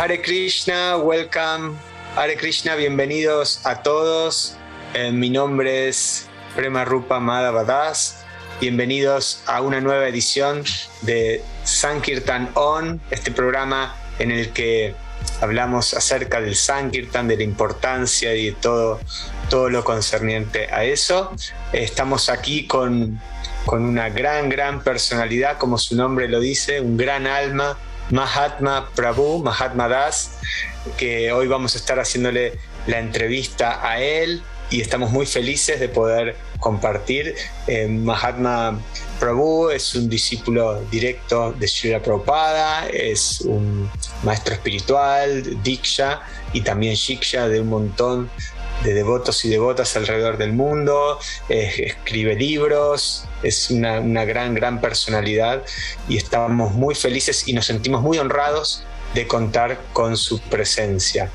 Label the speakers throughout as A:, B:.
A: Hare Krishna, welcome. Hare Krishna, bienvenidos a todos. Eh, mi nombre es Prema Rupa Madhavadas. Bienvenidos a una nueva edición de Sankirtan On, este programa en el que hablamos acerca del Sankirtan, de la importancia y de todo, todo lo concerniente a eso. Estamos aquí con, con una gran, gran personalidad, como su nombre lo dice, un gran alma, Mahatma Prabhu, Mahatma Das, que hoy vamos a estar haciéndole la entrevista a él y estamos muy felices de poder compartir. Eh, Mahatma Prabhu es un discípulo directo de Srila Prabhupada, es un maestro espiritual, Diksha y también Shiksha de un montón de devotos y devotas alrededor del mundo, escribe libros, es una, una, gran, gran personalidad y estamos muy felices y nos sentimos muy honrados de contar con su presencia.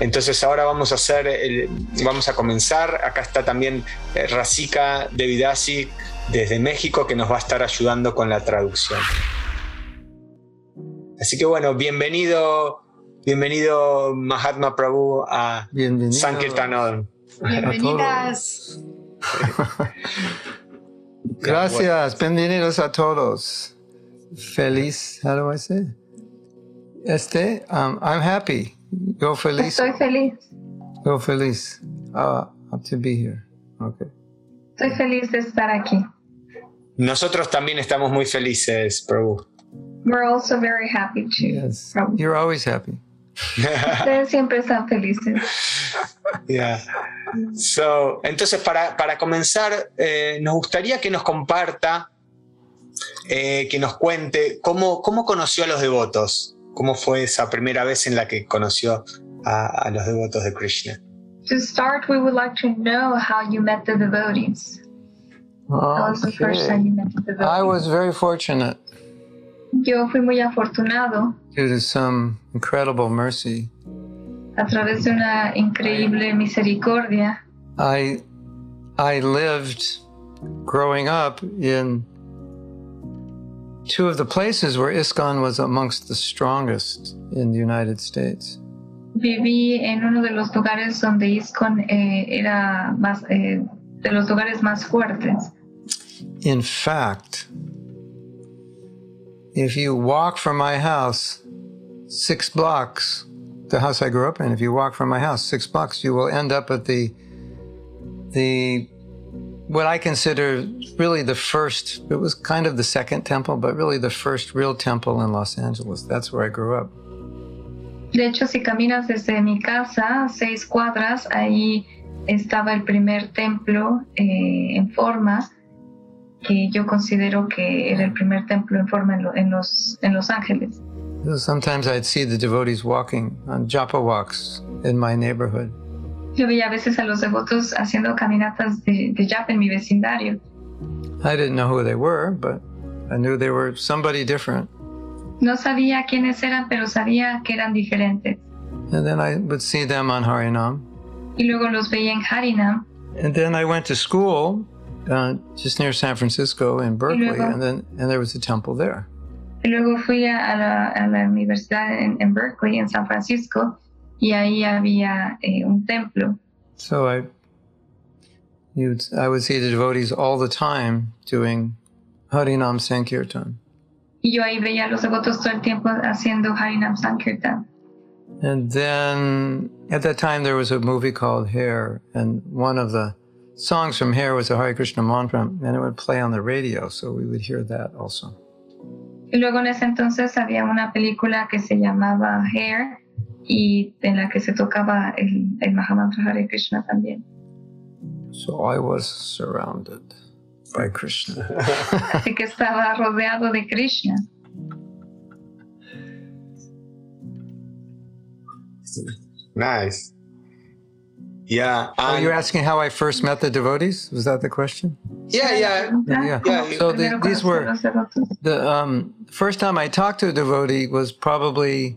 A: Entonces ahora vamos a hacer, vamos a comenzar. Acá está también eh, Rasika Devidasi desde México que nos va a estar ayudando con la traducción. Así que bueno, bienvenido, bienvenido Mahatma Prabhu a Sankirtanon.
B: Bienvenidas.
C: Gracias, bienvenidos a todos. Feliz, how do I say? Este, um, I'm happy. Go feliz.
B: Estoy feliz.
C: Go feliz. Uh, to be here. Okay.
B: Estoy feliz de estar aquí.
A: Nosotros también estamos muy felices, Prabhu.
B: We're also very happy too.
C: Yes. You're always happy.
B: Ustedes siempre están felices.
A: Yeah. So, entonces, para, para comenzar, eh, nos gustaría que nos comparta, eh, que nos cuente cómo, cómo conoció a los devotos. ¿Cómo fue esa primera vez en la que conoció a, a los devotos de Krishna?
B: To start, we would like to know how you met the devotees. How was the first time you met the devotees?
C: I was very fortunate.
B: Yo fui muy afortunado.
C: Due some incredible mercy.
B: A través de una increíble misericordia.
C: I I lived growing up in two of the places where ISKCON was amongst the strongest in the United States.
B: Viví en uno de los lugares donde ISKCON eh, era más eh, de los lugares más fuertes.
C: In fact, if you walk from my house six blocks, the house I grew up in, if you walk from my house six blocks, you will end up at the the what I consider really the first, it was kind of the second temple, but really the first real temple in Los Angeles. That's where I grew up.
B: De hecho, si caminas desde mi casa, seis cuadras, ahí estaba el primer templo eh, en forma, que yo considero que era el primer templo en forma en, lo, en, los, en Los Ángeles.
C: Sometimes I'd see the devotees walking on japa walks in my neighborhood.
B: Yo veía a veces a los devotos haciendo caminatas de, de japa en mi vecindario.
C: I didn't know who they were, but I knew they were somebody different.
B: No sabía quiénes eran, pero sabía que eran diferentes.
C: And then I would see them on Harinam.
B: Y luego los veía en Harinam.
C: And then I went to school uh, just near San Francisco in Berkeley,
B: luego,
C: and then and there was a temple there.
B: Y luego fui a la, a la universidad en, en Berkeley, en San Francisco, y ahí había eh, un templo.
C: So I, you'd, I would see the devotees all the time doing Harinam Sankirtan.
B: Y yo ahí veía a los devotos todo el tiempo haciendo Harinam Sankirtan.
C: And then at that time there was a movie called Hair, and one of the songs from Hair was a Hare Krishna mantra, and it would play on the radio, so we would hear that also.
B: Y luego en ese entonces había una película que se llamaba Hair, y en la que se tocaba el, el Mahamantra Hare Krishna también.
C: So I was surrounded by Krishna.
B: Así que estaba rodeado de Krishna.
A: Nice. Yeah.
C: Oh, you're asking how I first met the devotees? Was that the question?
A: Yeah, yeah.
C: Yeah.
A: Yeah.
C: So the, these were the um, first time I talked to a devotee was probably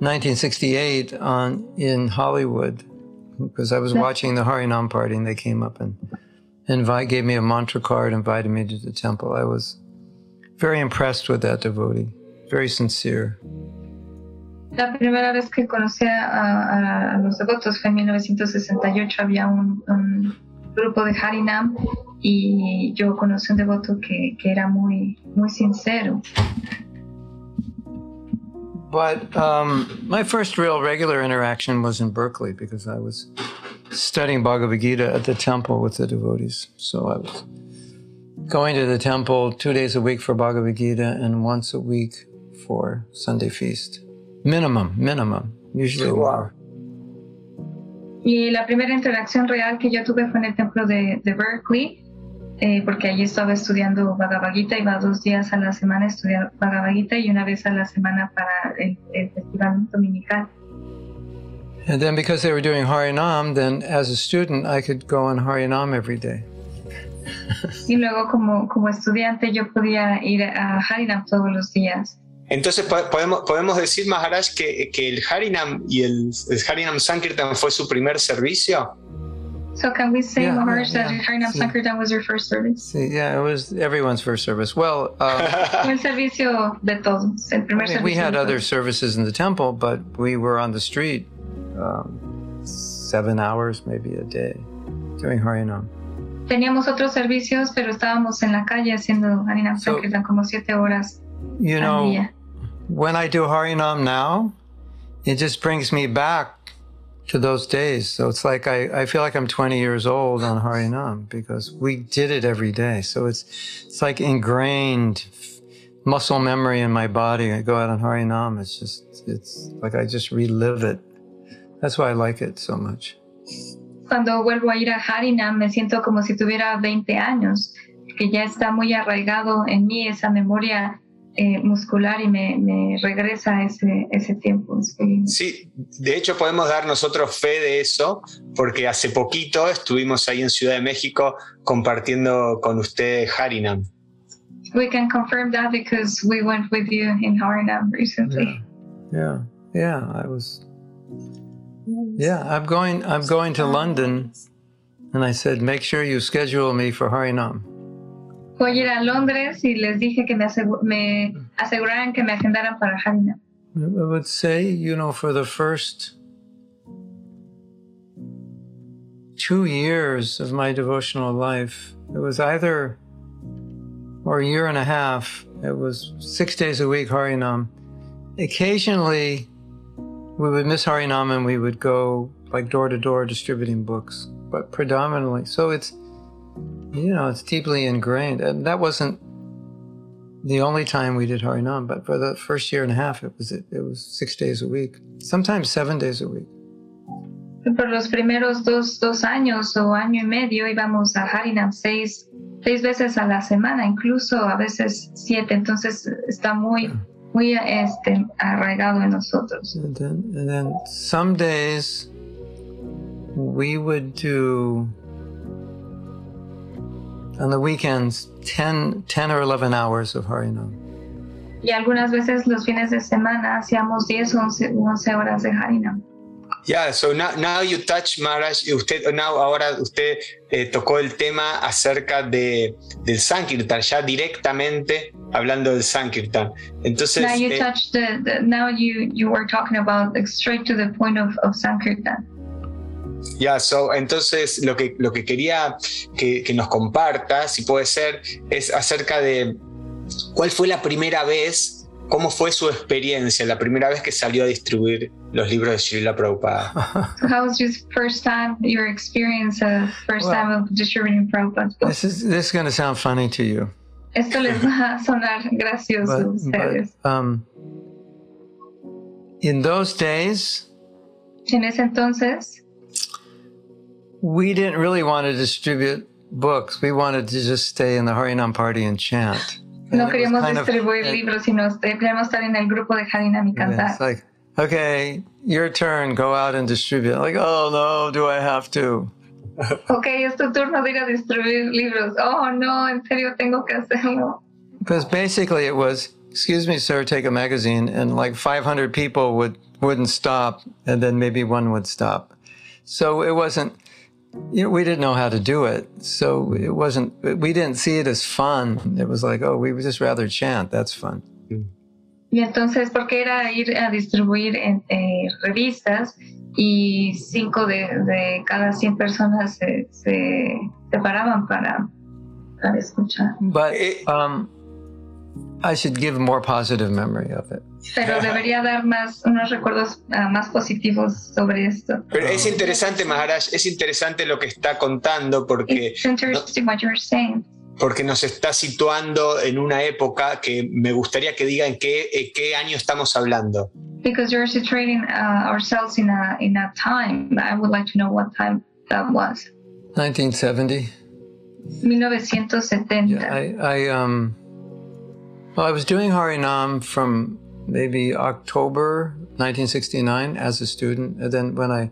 C: 1968 on in Hollywood because I was watching the Harinam party and they came up and invite gave me a mantra card, invited me to the temple. I was very impressed with that devotee, very sincere.
B: La primera vez que conocí a, a, los devotos fue en 1968. Había un, un, grupo de Harinam y yo conocí un devoto que, que era muy, muy sincero.
C: But um, my first real regular interaction was in Berkeley because I was studying Bhagavad Gita at the temple with the devotees. So I was going to the temple two days a week for Bhagavad Gita and once a week for Sunday feast. Minimum, minimum, usually more.
B: Y la primera interacción real que yo tuve fue en el templo de, de Berkeley, eh, porque allí estaba estudiando Bhagavad Gita, iba dos días a la semana a estudiar Bhagavad Gita y una vez a la semana para el, el festival dominical.
C: And then because they were doing Harinam, then as a student I could go on Harinam every day.
B: y luego como, como estudiante yo podía ir a Harinam todos los días.
A: Entonces podemos, podemos decir, Maharaj, que, que el Harinam y el, el, Harinam Sankirtan fue su primer servicio.
B: So can we say, yeah, Maharaj, yeah, that Harinam sí. Sankirtan was your first service?
C: Sí, yeah, it was everyone's first service. Well, um,
B: el servicio de todos, el primer
C: I mean,
B: servicio
C: we had other services in the temple, but we were on the street um, seven hours, maybe a day, doing Harinam.
B: Teníamos otros servicios, pero estábamos en la calle haciendo Harinam so, Sankirtan como siete horas
C: you know,
B: al día.
C: When I do Harinam now, it just brings me back to those days. So it's like I, I feel like I'm 20 years old on Harinam because we did it every day. So it's it's like ingrained muscle memory in my body. I go out on Harinam. It's just it's like I just relive it. That's why I like it so much.
B: Cuando vuelvo a ir a Harinam me siento como si tuviera 20 años, que ya está muy arraigado en mí esa memoria eh, muscular y me, me, regresa ese, ese tiempo.
A: Sí, de hecho podemos dar nosotros fe de eso, porque hace poquito estuvimos ahí en Ciudad de México compartiendo con usted Harinam.
B: We can confirm that because we went with you in Harinam recently.
C: Yeah, yeah, yeah I was. Yeah, I'm going. I'm going to London, and I said, make sure you schedule me for Harinam.
B: Voy a ir a Londres y les dije que me, asegu me aseguraran que me agendaran para.
C: I would say, you know, for the first two years of my devotional life, it was either, or a year and a half, it was six days a week Harinam. Occasionally, we would miss Harinam and we would go like door to door distributing books, but predominantly. So it's, you know, it's deeply ingrained. And that wasn't the only time we did Harinam, but for the first year and a half, it was it, was six days a week, sometimes seven days a week.
B: Por los primeros dos, dos años o año y medio íbamos a Harinam seis, seis veces a la semana, incluso a veces siete. Entonces está muy, muy este, arraigado en nosotros.
C: And then, and then some days we would do on the weekends 10, 10 or 11 hours of Harinam.
B: Y algunas veces los fines de semana hacíamos 10 o 11, 11 horas de Harinam.
A: Yeah, so now, now you touch Maharaj, usted, now, ahora usted eh, tocó el tema acerca de, del Sankirtan, ya directamente hablando del Sankirtan. Entonces,
B: now you eh, touched the, the, now you, you were talking about like, straight to the point of, of Sankirtan.
A: Ya, so, entonces lo que, lo que quería que, que, nos comparta, si puede ser, es acerca de cuál fue la primera vez, cómo fue su experiencia, la primera vez que salió a distribuir los libros de Srila Prabhupada.
B: How was your first time, your experience, uh, first well, time of distributing Prabhupada's books?
C: This is, this is going to sound funny to you.
B: Esto les va a sonar gracioso a ustedes.
C: But, um, in those days,
B: en ese entonces,
C: we didn't really want to distribute books. We wanted to just stay in the Harinam party and chant.
B: No queríamos distribuir of, libros, sino queríamos estar en el grupo de Harinam y cantar.
C: It's like, okay, your turn, go out and distribute. Like, oh no, do I have to?
B: ok, es tu turno de ir a distribuir libros. Oh no, en serio tengo que hacerlo.
C: Because basically it was, excuse me, sir, take a magazine, and like 500 people would wouldn't stop, and then maybe one would stop. So it wasn't you know, we didn't know how to do it. So it wasn't, we didn't see it as fun. It was like, oh, we would just rather chant. That's fun.
B: Y entonces, porque era ir a distribuir en, eh, revistas y cinco de, de, cada 100 personas se, se separaban para, para escuchar.
C: But um, I should give more positive memory of it.
B: Pero debería dar más unos recuerdos uh, más positivos sobre esto.
A: Pero es interesante, Maharaj, es interesante lo que está contando porque
B: It's interesting what you're saying.
A: porque nos está situando en una época que me gustaría que diga en qué, en qué año estamos hablando.
B: Because you're situating uh, ourselves in a in a time. I would like to know what time that was.
C: 1970.
B: 1970.
C: Yeah, I, I um, well, I was doing Harinam from maybe October 1969 as a student, and then when I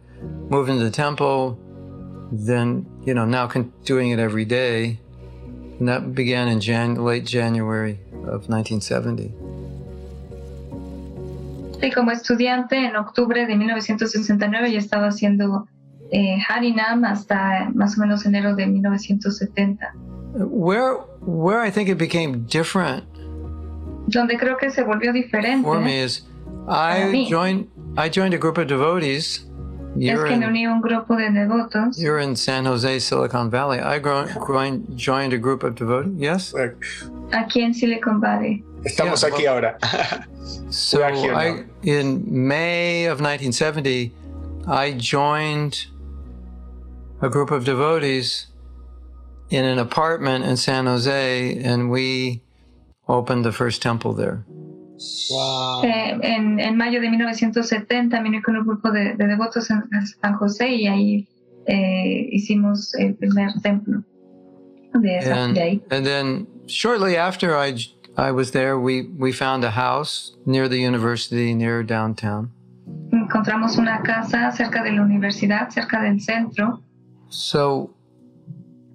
C: moved into the temple, then you know now doing it every day, and that began in Jan- late January of 1970.
B: Sí, como estudiante en octubre de 1969 ya estaba haciendo eh, Harinam hasta más o menos enero de 1970.
C: Where where I think it became different
B: Donde creo que se volvió diferente
C: for me is I joined I joined a group of devotees.
B: es
C: You're
B: que me
C: in,
B: uní a un grupo de devotos.
C: you're in San Jose, Silicon Valley. I gro- groin- joined a group of devotees. Yes.
B: aquí en Silicon Valley.
A: Estamos
C: Yeah,
A: aquí ahora.
C: So
A: here
C: I, in May of 1970, I joined a group of devotees in an apartment in San Jose, and we opened the first temple there.
A: Wow.
B: Eh, en, en mayo de 1970 me uní con un grupo de, de devotos en San José y ahí eh, hicimos el primer templo de, esa,
C: And,
B: de ahí.
C: and then shortly after I, I was there, we, we found a house near the university, near downtown.
B: Encontramos una casa cerca de la universidad, cerca del centro,
C: So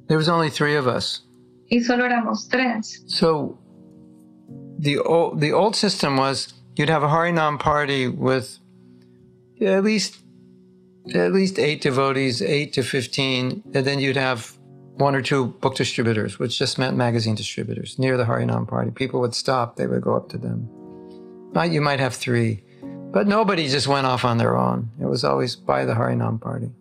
C: there was only three of us.
B: y solo éramos tres.
C: So the old the old system was you'd have a Harinam party with at least at least eight devotees, eight to fifteen, and then you'd have one or two book distributors, which just meant magazine distributors near the Harinam party. People would stop; they would go up to them. You might have three, but nobody just went off on their own. It was always by the Harinam party.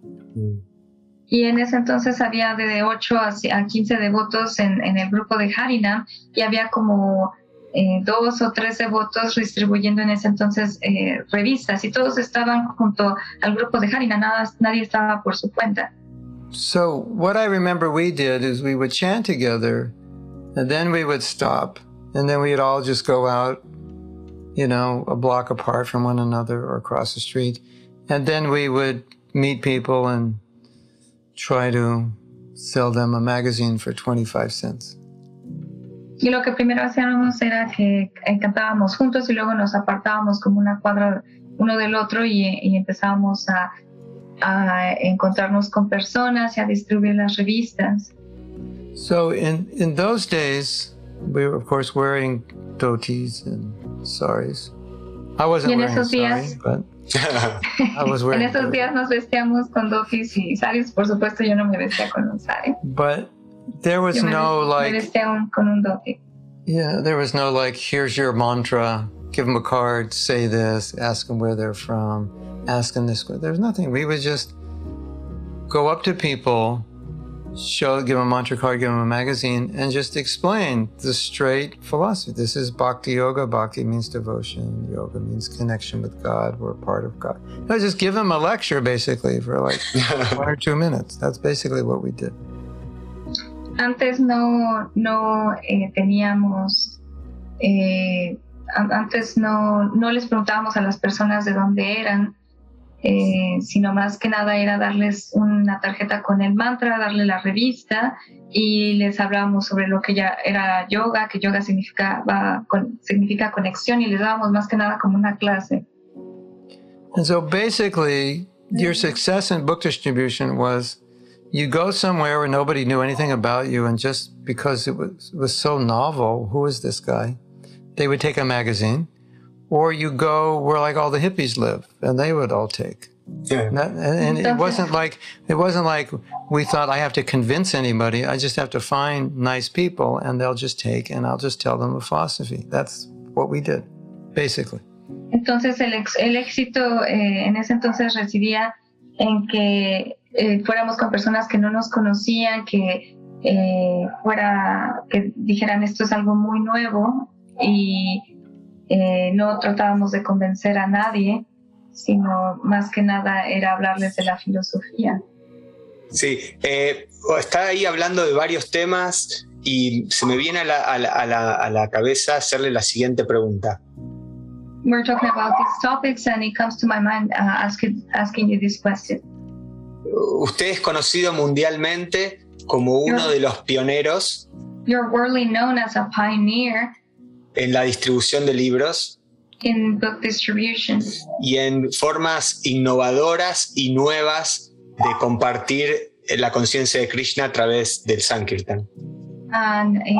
B: Y en ese entonces había de 8 a a 15 devotos en, en el grupo de Harinam y había como eh, dos o tres devotos distribuyendo en ese entonces eh, revistas y todos estaban junto al grupo de Harinam, nada, nadie estaba por su cuenta.
C: So what I remember we did is we would chant together and then we would stop and then we'd all just go out, you know, a block apart from one another or across the street. And then we would meet people and try to sell them a magazine for 25 cents.
B: Y lo que primero hacíamos era que cantábamos juntos y luego nos apartábamos como una cuadra uno del otro y, y empezábamos a, a encontrarnos con personas y a distribuir las revistas.
C: So in, in those days, we were of course wearing dhotis and saris. I wasn't
B: en
C: wearing
B: esos días-
C: but I was
B: En
C: wearing
B: esos
C: dhoti.
B: días nos vestíamos con dotis y saris. Por supuesto, yo no me vestía con un sari.
C: But there was no like,
B: vestía un- con un doti.
C: yeah, there was no like, here's your mantra, give them a card, say this, ask them where they're from, ask them this. There's nothing. We would just go up to people, show, give them a mantra card, give them a magazine, and just explain the straight philosophy. This is Bhakti Yoga. Bhakti means devotion. Yoga means connection with God. We're part of God. I just give them a lecture basically for like one or two minutes. That's basically what we did.
B: Antes no, no eh, teníamos, eh, an- antes no, no les preguntábamos a las personas de dónde eran, eh, sino más que nada era darles una tarjeta con el mantra, darle la revista y les hablábamos sobre lo que ya era yoga, que yoga significaba, con- significa conexión y les dábamos más que nada como una clase.
C: And so basically, your success in book distribution was you go somewhere where nobody knew anything about you, and just because it was, was so novel, who is this guy? They would take a magazine, or you go where like all the hippies live, and they would all take.
A: Yeah.
C: And, that, and, and it wasn't like it wasn't like we thought I have to convince anybody. I just have to find nice people, and they'll just take, and I'll just tell them a philosophy. That's what we did. basically.
B: Entonces el, ex- el éxito eh, en ese entonces residía en que eh, fuéramos con personas que no nos conocían, que eh, fuera, que dijeran esto es algo muy nuevo y eh, no tratábamos de convencer a nadie, sino más que nada era hablarles de la filosofía.
A: Sí, eh, está ahí hablando de varios temas y se me viene a la, a la- a la- a la cabeza hacerle la siguiente pregunta.
B: We're talking about these topics and it comes to my mind uh, asking, asking you this question.
A: Usted es conocido mundialmente como uno de los pioneros
B: You're worldly known as a pioneer
A: en la distribución de libros
B: in book distribution.
A: y en formas innovadoras y nuevas de compartir la conciencia de Krishna a través del Sankirtan.
B: and in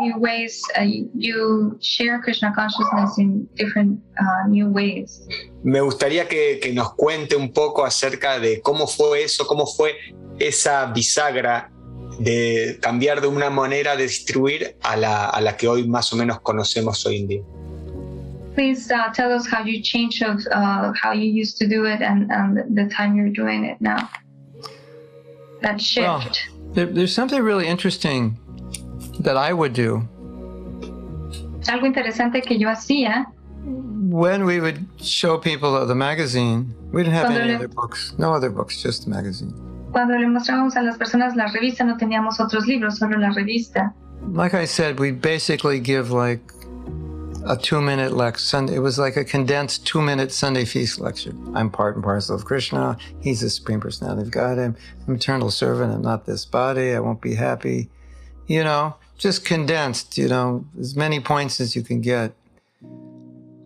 B: new ways uh, you share krishna consciousness in different uh, new ways
A: Me gustaría que, que nos cuente un poco acerca de cómo fue eso, cómo fue esa bisagra de cambiar de una manera de distribuir a la, a la que hoy más o menos conocemos hoy en día.
B: please uh, tell us how you changed of uh, how you used to do it and, and the time you're doing it now. That shift.
C: Well, There, there's something really interesting that I would do.
B: Algo interesante que yo hacía
C: when we would show people the magazine. We didn't have
B: Cuando
C: any
B: le-
C: other books, no other books, just the magazine.
B: cuando le mostrábamos a las personas la revista no teníamos otros libros solo la revista
C: Like I said, we basically give like a two minute lecture. Sunday. It was like a condensed two minute Sunday feast lecture. I'm part and parcel of Krishna. He's the supreme personality of God. I'm, I'm eternal servant. I'm not this body. I won't be happy. You know, just condensed, you know, as many points as you can get.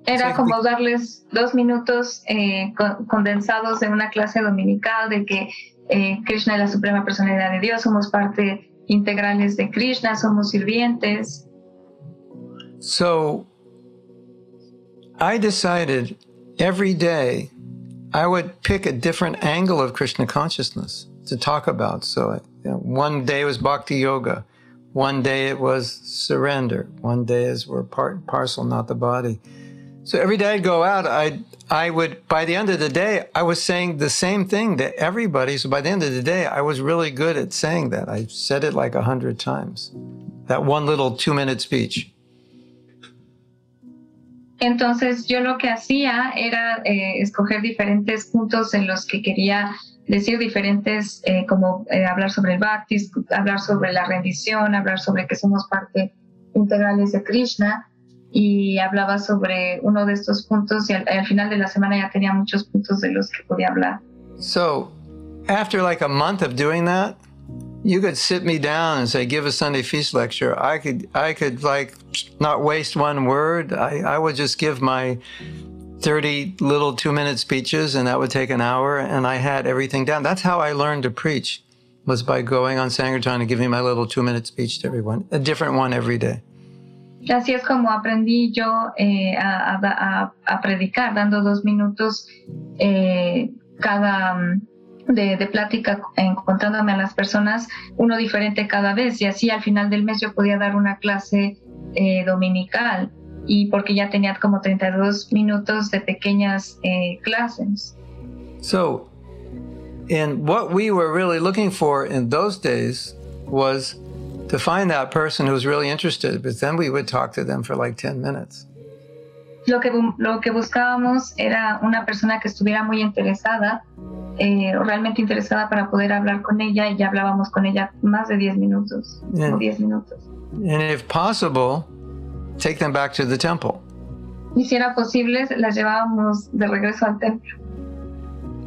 B: Era como darles dos minutos eh, condensados en una clase dominical de que eh, Krishna es la suprema personalidad de Dios, somos parte integrales de Krishna, somos sirvientes.
C: So I decided every day I would pick a different angle of Krishna consciousness to talk about. So you know, one day was bhakti yoga, one day it was surrender, one day is we're part and parcel, not the body. So every day I'd go out, I I would by the end of the day I was saying the same thing to everybody. So by the end of the day I was really good at saying that. I said it like a hundred times. That one little two minute speech.
B: Entonces yo lo que hacía era eh, escoger diferentes puntos en los que quería decir diferentes, eh, como eh, hablar sobre el bhakti, hablar sobre la rendición, hablar sobre que somos parte integrales de Krishna y hablaba sobre uno de estos puntos y al, al final de la semana ya tenía muchos puntos de los que podía hablar.
C: So, after like a month of doing that, you could sit me down and say, "Give a Sunday feast lecture." I could, I could like not waste one word. I, I would just give my thirty little two-minute speeches, and that would take an hour, and I had everything down. That's how I learned to preach, was by going on Sankirtan and giving my little two-minute speech to everyone, a different one every day.
B: Así es como aprendí yo eh, a, a- a- a predicar, dando dos minutos eh, cada mm, de, de plática, encontrándome a las personas, uno diferente cada vez. Y así al final del mes yo podía dar una clase eh, dominical. Y porque ya tenía como 32 minutos de pequeñas eh, clases.
C: So, and what we were really looking for in those days was to find that person who was really interested, but then we would talk to them for like 10 minutes.
B: Lo que, lo que buscábamos era una persona que estuviera muy interesada, eh, realmente interesada para poder hablar con ella y ya hablábamos con ella más de 10 minutos,
C: Bien.
B: o 10 minutos.
C: And if possible, take them back to the temple.
B: Y si era posible, las llevábamos de regreso al templo.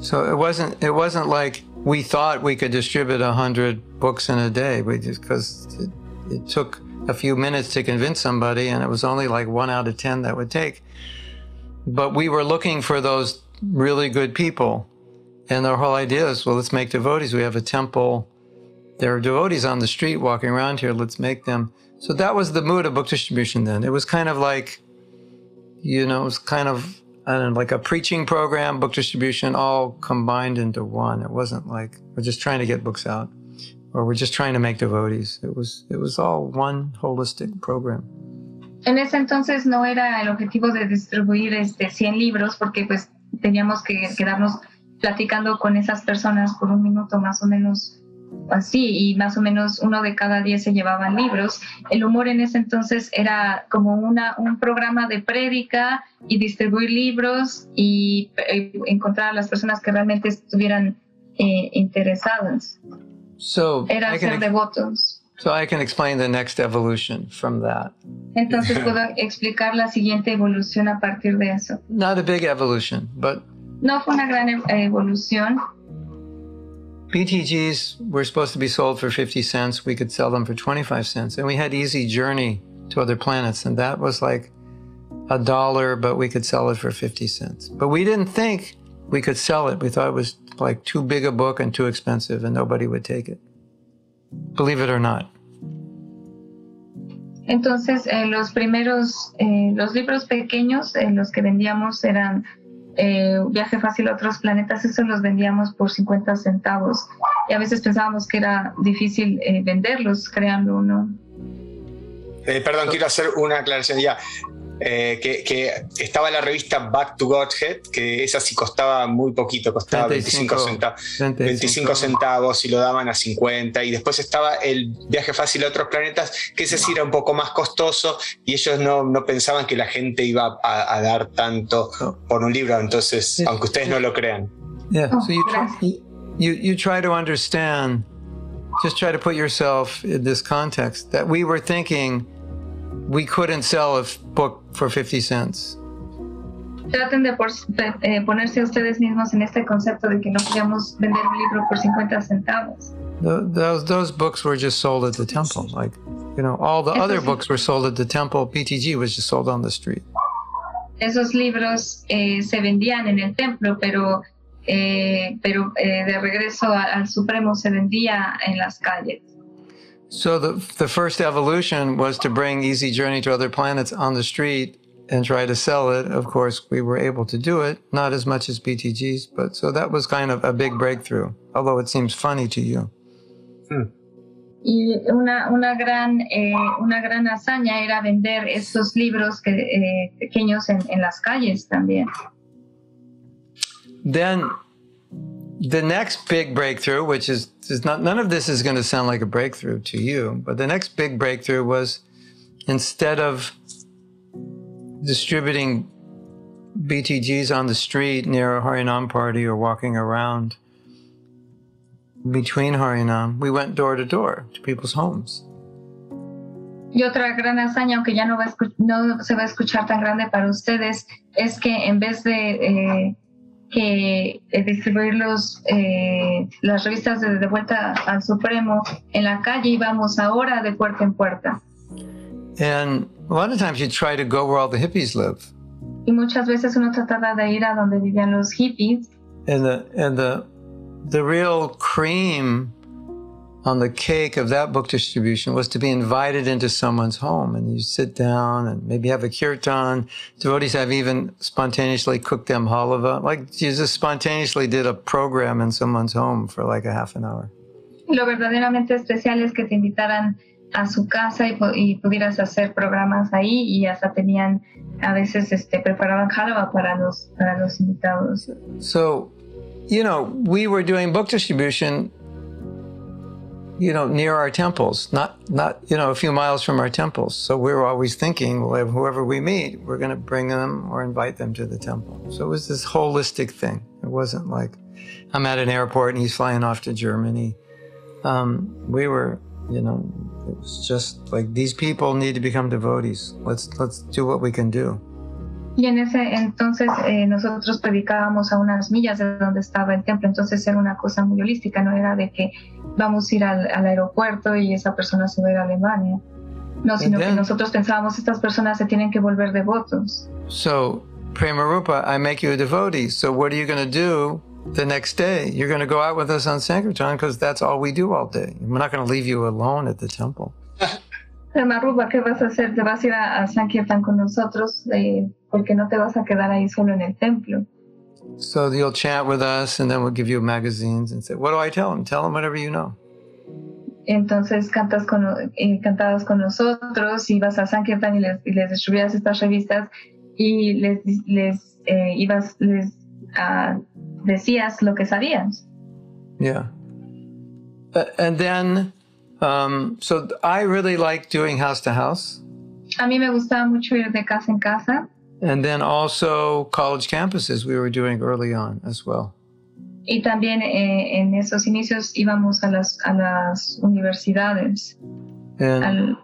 C: So it wasn't it wasn't like we thought we could distribute a hundred books in a day. Because it, it took a few minutes to convince somebody, and it was only like one out of ten that would take. But we were looking for those really good people, and the whole idea is, well, let's make devotees. We have a temple. There are devotees on the street walking around here. Let's make them. So that was the mood of book distribution then. It was kind of like, you know, it was kind of know, like a preaching program, book distribution, all combined into one. It wasn't like we're just trying to get books out, or we're just trying to make devotees. It was it was all one holistic program.
B: En ese entonces no era el objetivo de distribuir este 100 libros porque pues teníamos que quedarnos platicando con esas personas por un minuto más o menos así y más o menos uno de cada diez se llevaban libros. El humor en ese entonces era como una, un programa de prédica y distribuir libros y eh, encontrar a las personas que realmente estuvieran eh, interesadas.
C: So
B: era
C: I can,
B: ser devotos.
C: so I can explain the next evolution from that.
B: Entonces puedo explicar la siguiente evolución a partir de eso.
C: Not a big evolution, but
B: No fue una gran e- evolución.
C: BTGs were supposed to be sold for 50 cents. We could sell them for 25 cents. And we had Easy Journey to Other Planets, and that was like a dollar, but we could sell it for 50 cents. But we didn't think we could sell it. We thought it was like too big a book and too expensive, and nobody would take it. Believe it or not.
B: Entonces, eh, los primeros, eh, los libros pequeños, eh, los que vendíamos eran eh, Viaje Fácil a otros planetas, esos los vendíamos por 50 centavos. Y a veces pensábamos que era difícil eh, venderlos, créanlo no.
A: Eh, perdón, quiero hacer una aclaración ya. Eh, que, que estaba la revista Back to Godhead, que esa sí costaba muy poquito, costaba 25,
C: 25
A: centavos.
C: 25.
A: 25 centavos y lo daban a 50 y después estaba el viaje fácil a otros planetas que ese sí era un poco más costoso y ellos no, no pensaban que la gente iba a, a dar tanto por un libro entonces aunque ustedes no lo crean
C: Yeah.
B: Oh,
C: so you try, you you try to understand. Just try to put yourself in this context that we were thinking we couldn't sell a book for 50 cents.
B: Traten de, por- de, eh, ponerse ustedes mismos en este concepto de que no podíamos vender un libro por 50 centavos.
C: Th those those books were just sold at the temple. Like, you know, all the other books were sold at the temple. BTG was just sold on the street.
B: Esos libros eh, se vendían en el templo, pero, eh, pero eh, de regreso al Supremo se vendía en las calles.
C: So the the first evolution was to bring Easy Journey to Other Planets on the street and try to sell it. Of course, we were able to do it, not as much as BTGs, but so that was kind of a big breakthrough. Although it seems funny to you. Hmm.
B: Y una, una, gran, eh, una gran hazaña era vender estos libros que, eh, pequeños en, en las calles también.
C: Then the next big breakthrough, which is, is not none of this is going to sound like a breakthrough to you, but the next big breakthrough was instead of distributing BTGs on the street near a Harinam party or walking around between Harinam, we went door to door to people's homes.
B: Y otra gran hazaña, aunque ya no, va a no se va a escuchar tan grande para ustedes, es que en vez de eh, que eh, distribuir los, eh, las revistas de, de vuelta al Supremo en la calle, íbamos ahora de puerta en puerta.
C: And a lot of times you try to go where all the hippies live.
B: Y muchas veces uno trataba de ir a donde vivían los hippies
C: And the and the the real cream on the cake of that book distribution was to be invited into someone's home and you sit down and maybe have a kirtan. Devotees have even spontaneously cooked them halava. Like Jesus spontaneously did a program in someone's home for like a half an hour.
B: Lo verdaderamente especial es que te invitaran a su casa y, y pudieras hacer programas ahí y hasta tenían, a veces este, preparaban halva para los, para los invitados.
C: So, you know, we were doing book distribution, you know, near our temples, not not you know a few miles from our temples. So we were always thinking, well, whoever we meet, we're going to bring them or invite them to the temple. So it was this holistic thing. It wasn't like I'm at an airport and he's flying off to Germany. Um, we were, you know, it was just like these people need to become devotees. Let's let's do what we can do.
B: Y en ese entonces eh, nosotros predicábamos a unas millas de donde estaba el templo, entonces era una cosa muy holística, no era de que vamos a ir al, al aeropuerto y esa persona se va a ir a Alemania. No, sino que
C: then-
B: nosotros pensábamos estas personas se tienen que volver devotos.
C: So, Prema Rupa, I make you a devotee. So, what are you going to do the next day? You're going to go out with us on Sankirtan because that's all we do all day. We're not going to leave you alone at the temple.
B: Maruba, ¿qué vas a hacer? ¿Te vas a ir a, a Sankirtan con nosotros? Eh, porque no te vas a quedar ahí solo en el templo.
C: So, you'll chant with us and then we'll give you magazines and say, What do I tell them? Tell them whatever you know.
B: entonces cantas con, eh, cantabas con nosotros, ibas a Sankirtan y les, y les distribuías estas revistas y les, les eh, ibas, les uh, decías lo que sabías.
C: Yeah. Uh, and then, um, so I really like doing house to house.
B: A mí me gustaba mucho ir de casa en casa.
C: And then also college campuses we were doing early on as well.
B: Y también eh, en esos inicios íbamos a las, a las universidades, al,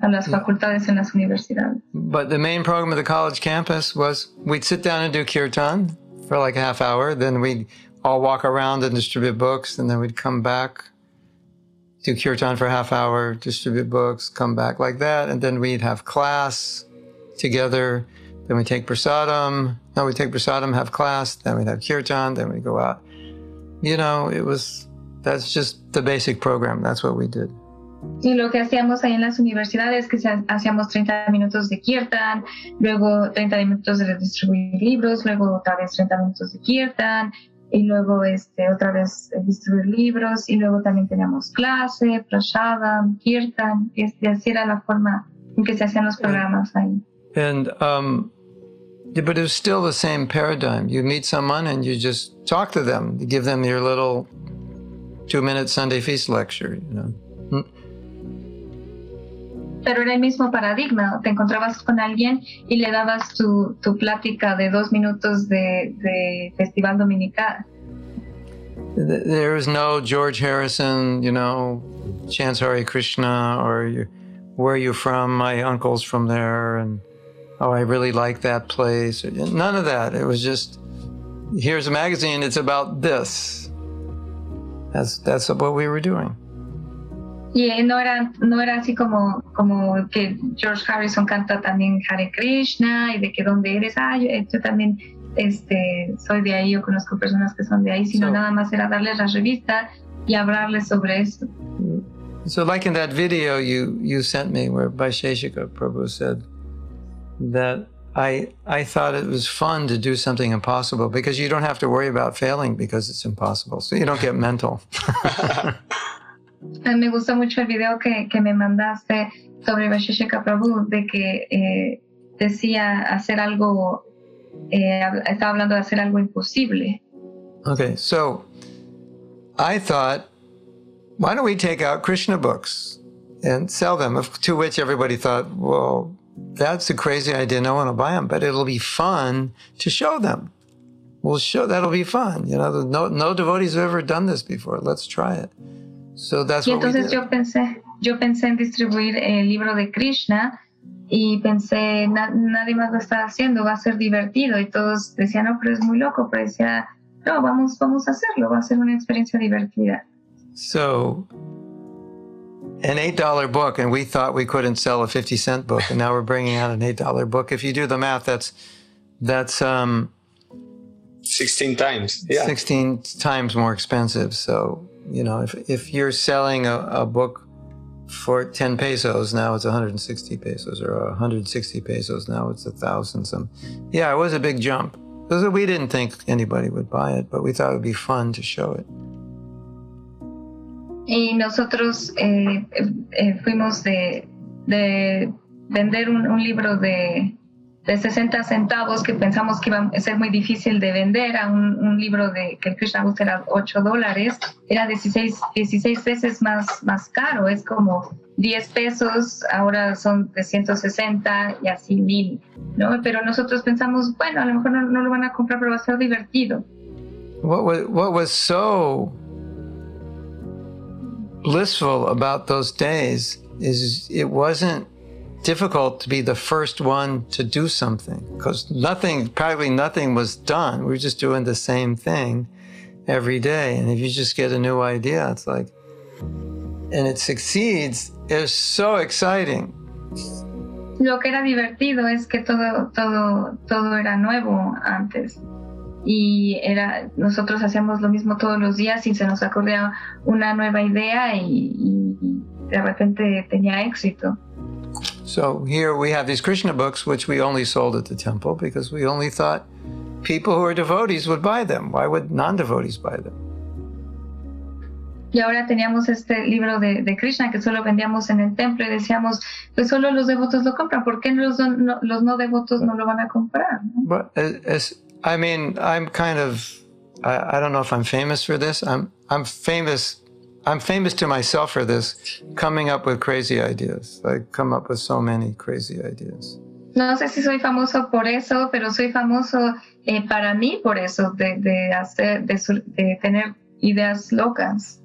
B: a las facultades en las universidades.
C: But the main program of the college campus was we'd sit down and do kirtan for like a half hour, then we'd all walk around and distribute books, and then we'd come back, do kirtan for a half hour, distribute books, come back like that, and then we'd have class together. Then we take prasadam. No, we take prasadam, have class. Then we'd have kirtan. Then we go out. You know, it was, that's just the basic program. That's what we did.
B: Y lo que hacíamos ahí en las universidades, que hacíamos 30 minutos de kirtan, luego 30 minutos de distribuir libros, luego otra vez 30 minutos de kirtan, y luego este, otra vez distribuir libros, y luego también teníamos clase, prasadam, kirtan, y así era la forma en que se hacían los programas ahí.
C: And um, but it was still the same paradigm. You meet someone and you just talk to them. You give them your little two-minute Sunday feast lecture. You know.
B: Pero era el mismo paradigma. Te encontrabas con alguien y le dabas tu, tu plática de dos minutos de, de festival dominical.
C: There is no George Harrison, you know, Chance Hare Krishna, or where are you from? My uncle's from there, and oh, I really like that place. None of that. It was just, here's a magazine, it's about this. That's, that's what we were doing.
B: Y no era, no era así como, como que George Harrison canta también Hare Krishna y de que dónde eres, ah, yo, yo también este, soy de ahí, yo conozco personas que son de ahí, sino so, nada más era darles la revista y hablarles sobre eso.
C: So like in that video you, you sent me where Vaisheshika Prabhu said, that I I thought it was fun to do something impossible because you don't have to worry about failing because it's impossible. So you don't get mental.
B: me gustó mucho el video que, que me mandaste sobre Vaisheshika Prabhu de que eh, decía hacer algo, eh, estaba hablando de hacer algo imposible.
C: Okay, so I thought, why don't we take out Krishna books and sell them? To which everybody thought, well, that's a crazy idea. No one will buy them, but it'll be fun to show them. We'll show that'll be fun. You know, no, no devotees have ever done this before. Let's try it. So that's
B: y
C: what
B: entonces
C: we did.
B: yo pensé, yo pensé en distribuir el libro de Krishna y pensé, na, nadie más lo está haciendo, va a ser divertido. Y todos decían, no, pero es muy loco. Pero decía, no, vamos, vamos a hacerlo, va a ser una experiencia divertida.
C: So an $8 book and we thought we couldn't sell a 50 cent book and now we're bringing out an $8 book if you do the math that's that's um
A: 16 times yeah
C: 16 times more expensive so you know if if you're selling a, a book for 10 pesos now it's 160 pesos or 160 pesos now it's a thousand some. Yeah it was a big jump. Because we didn't think anybody would buy it but we thought it would be fun to show it.
B: Y nosotros eh, eh, fuimos de, de vender un, un libro de, de, 60 centavos que pensamos que iba a ser muy difícil de vender a un, un libro de que el Krishna Books era 8 dólares, era 16, 16 veces más, más caro, es como 10 pesos, ahora son de 160 y así mil, ¿no? Pero nosotros pensamos, bueno, a lo mejor no, no lo van a comprar, pero va a ser divertido.
C: What was, what was so blissful about those days is it wasn't difficult to be the first one to do something because nothing, probably nothing was done. We were just doing the same thing every day. And if you just get a new idea, it's like, and it succeeds, it's so exciting.
B: Lo que era divertido es que todo, todo, todo era nuevo antes. y era nosotros hacíamos lo mismo todos los días y se nos ocurría una nueva idea y, y de repente tenía éxito.
C: So here we have these Krishna books which we only sold at the temple because we only thought people who are devotees would buy them. Why would non-devotees buy them?
B: Y ahora teníamos este libro de, de, Krishna que solo vendíamos en el templo y decíamos, pues solo los devotos lo compran, ¿por qué los no, los no devotos no lo van a comprar?
C: But as, I mean, I'm kind of, I, I don't know if I'm famous for this. I'm, I'm famous, I'm famous to myself for this, coming up with crazy ideas. I come up with so many crazy ideas.
B: No sé si soy famoso por eso, pero soy famoso eh, para mí por eso, de, de hacer, de, de tener ideas locas.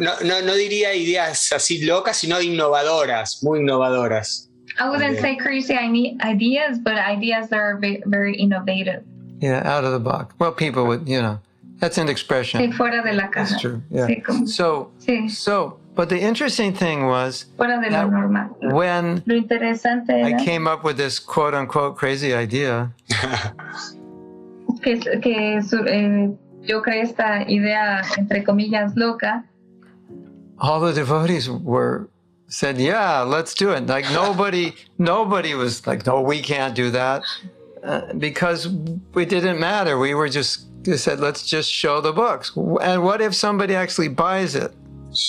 A: No, no, no, diría ideas así locas, sino innovadoras, muy innovadoras.
B: I wouldn't say crazy ideas, but ideas that are very innovative.
C: Yeah, out of the box. Well, people would, you know, that's an expression.
B: Sí, fuera de la caja.
C: That's true. Yeah.
B: Sí, como,
C: so,
B: sí.
C: so, but the interesting thing was
B: fuera de lo normal.
C: when
B: lo interesante era,
C: I came up with this quote unquote crazy idea.
B: que, que eh, yo creé esta idea, entre comillas, loca.
C: All the devotees were said, "Yeah, let's do it." Like nobody, nobody was like, "No, we can't do that," uh, because it didn't matter. We were just they said, "Let's just show the books." And what if somebody actually buys it?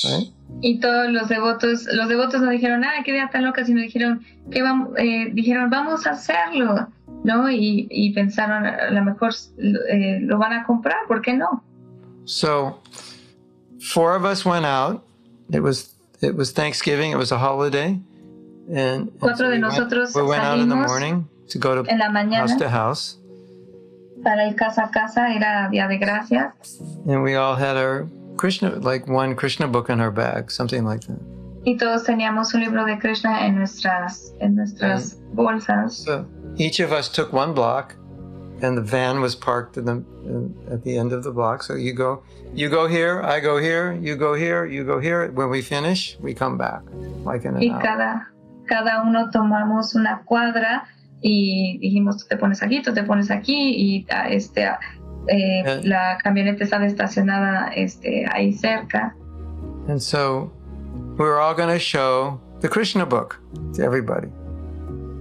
C: Right?
B: Y todos los devotos, los devotos no dijeron, "Ah, qué idea tan loca", sino dijeron que vamos, eh, dijeron, "Vamos a hacerlo." ¿no? Y, y pensaron, a lo mejor eh, lo van a comprar, ¿por qué no?
C: So, four of us went out. It was it was Thanksgiving. It was a holiday, and, and
B: cuatro
C: so
B: de
C: we
B: nosotros
C: went, we went out in the morning to go to
B: en la mañana
C: house to house,
B: para ir casa a casa. Era día de gracias.
C: and we all had our Krishna, like one Krishna book in our bag, something like that.
B: Y todos teníamos un libro de Krishna en nuestras en nuestras bolsas.
C: So each of us took one block, and the van was parked in the, at the end of the block. So you go, you go here, I go here, you go here, you go here. When we finish, we come back, like in an
B: Y
C: hour.
B: cada cada uno tomamos una cuadra y dijimos, tú te pones aquí, tú te pones aquí y ah, este ah, eh,
C: Eh.
B: la camioneta estaba estacionada este ahí cerca.
C: And so we were all going to show the Krishna book to everybody.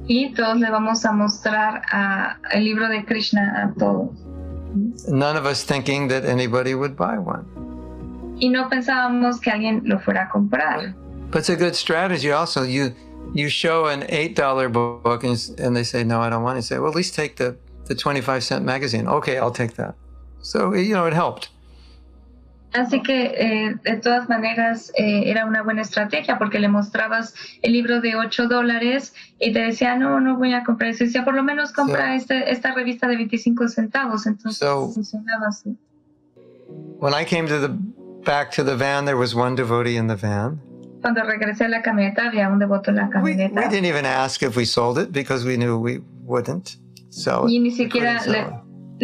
B: y todos le vamos a mostrar a, el libro de Krishna a todos.
C: None of us thinking that anybody would buy one.
B: Y no pensábamos que alguien lo fuera a comprar.
C: But it's a good strategy also. You you show an $8 book and, and they say, no, I don't want it. You say, well, at least take the, the 25 cent magazine. Okay, I'll take that. So, you know, it helped.
B: Así que eh, de todas maneras eh, era una buena estrategia porque le mostrabas el libro de 8 dólares y te decía, no, no voy a comprar eso. Y decía, por lo menos compra
C: Sí.
B: este, esta revista de 25 centavos. Entonces
C: So-
B: funcionaba así.
C: When I came to the back to the van, there was one devotee in the van.
B: Cuando regresé a la camioneta había un devoto en la
C: We,
B: camioneta.
C: we didn't even ask if we sold it because we knew we wouldn't sell it.
B: Y ni
C: We
B: siquiera le,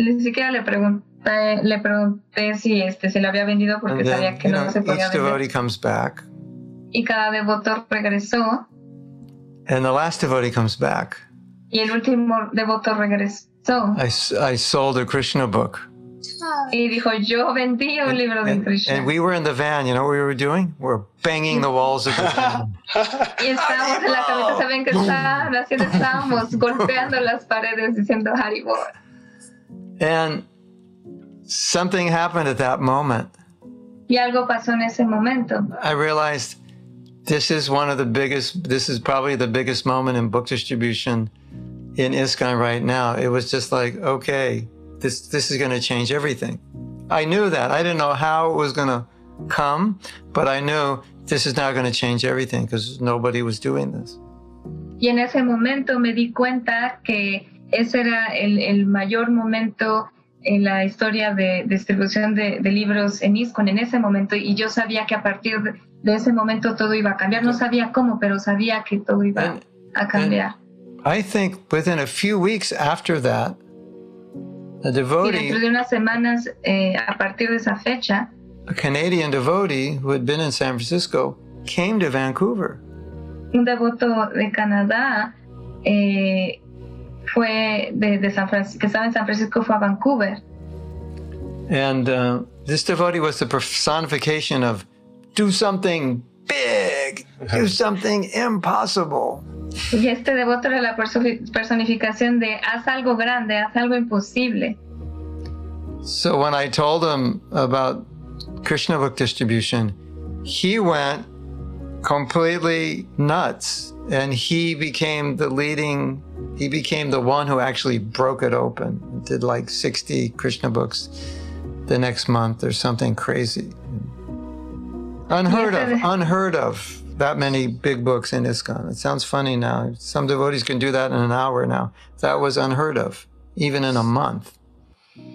B: ni siquiera le pregunté, le pregunté si este se lo había vendido porque
C: And
B: sabía
C: then,
B: que no
C: know,
B: se podía
C: each
B: vender.
C: devotee comes back,
B: Y cada devoto regresó
C: and the last devotee comes back.
B: y el último devoto regresó
C: I, I sold a Krishna book.
B: Y dijo, yo vendí un libro de
C: And,
B: Krishna.
C: and we were in the van. You know what we were doing? We were banging the walls of the van.
B: Y estábamos en la camioneta, ¿saben qué estaban haciendo? Estábamos golpeando las paredes diciendo Haribol.
C: and something happened at that moment.
B: Y algo pasó en ese momento.
C: I realized this is one of the biggest, this is probably the biggest moment in book distribution in ISKCON right now. It was just like, okay, this, this is going to change everything. I knew that. I didn't know how it was going to come, but I knew this is now going to change everything because nobody was doing this.
B: Y en ese momento me di cuenta que ese era el, el mayor momento en la historia de distribución de, de libros en ISKCON en ese momento y yo sabía que a partir de, de ese momento todo iba a cambiar. No sabía cómo, pero sabía que todo iba
C: And-
B: a cambiar.
C: I think within a few weeks after that, a
B: Y dentro de unas semanas, eh, a partir de esa fecha,
C: a Canadian devotee who had been in San Francisco, came to Vancouver.
B: un devoto de Canadá eh, fue de, de San Francisco, que estaba en San Francisco, fue a Vancouver.
C: And uh, this devotee was the personification of do something big, do something impossible.
B: Y este devoto era la personificación de haz algo grande, haz algo imposible.
C: So when I told him about Krishna book distribution, he went completely nuts and he became the leading he became the one who actually broke it open did like 60 krishna books the next month or something crazy unheard of unheard of that many big books in ISKCON it sounds funny now some devotees can do that in an hour now that was unheard of even in a month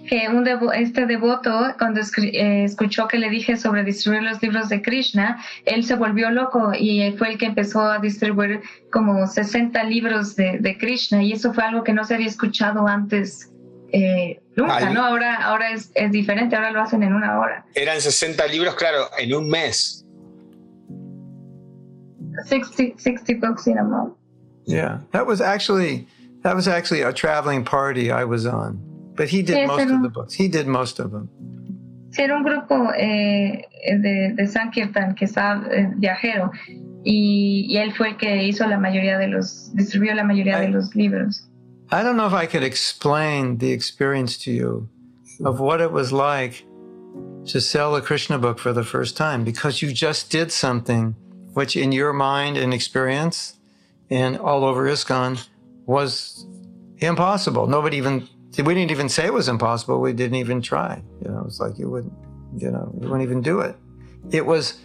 B: que un devo, este devoto, cuando eh, escuchó que le dije sobre distribuir los libros de Krishna, él se volvió loco y fue el que empezó a distribuir como 60 libros de, de Krishna y eso fue algo que no se había escuchado antes. Eh, nunca, ¿no? Ahora, ahora es, es, diferente, ahora lo hacen en una hora.
A: Eran 60 libros, claro, en un mes.
B: 60, 60 books in a month.
C: Yeah, that was actually that was actually a traveling party I was on. But he did sí, most of the books. He did most of them.
B: Sí, era un grupo eh, de, de Sankirtan que estaba eh, viajero y, y, él fue el que hizo la mayoría de los, distribuyó la mayoría I, de los libros.
C: I don't know if I could explain the experience to you of what it was like to sell a Krishna book for the first time because you just did something which in your mind and experience and all over ISKCON was impossible. Nobody even we didn't even say it was impossible. We didn't even try. You know, it was like you wouldn't, you know, you wouldn't even do it. It was,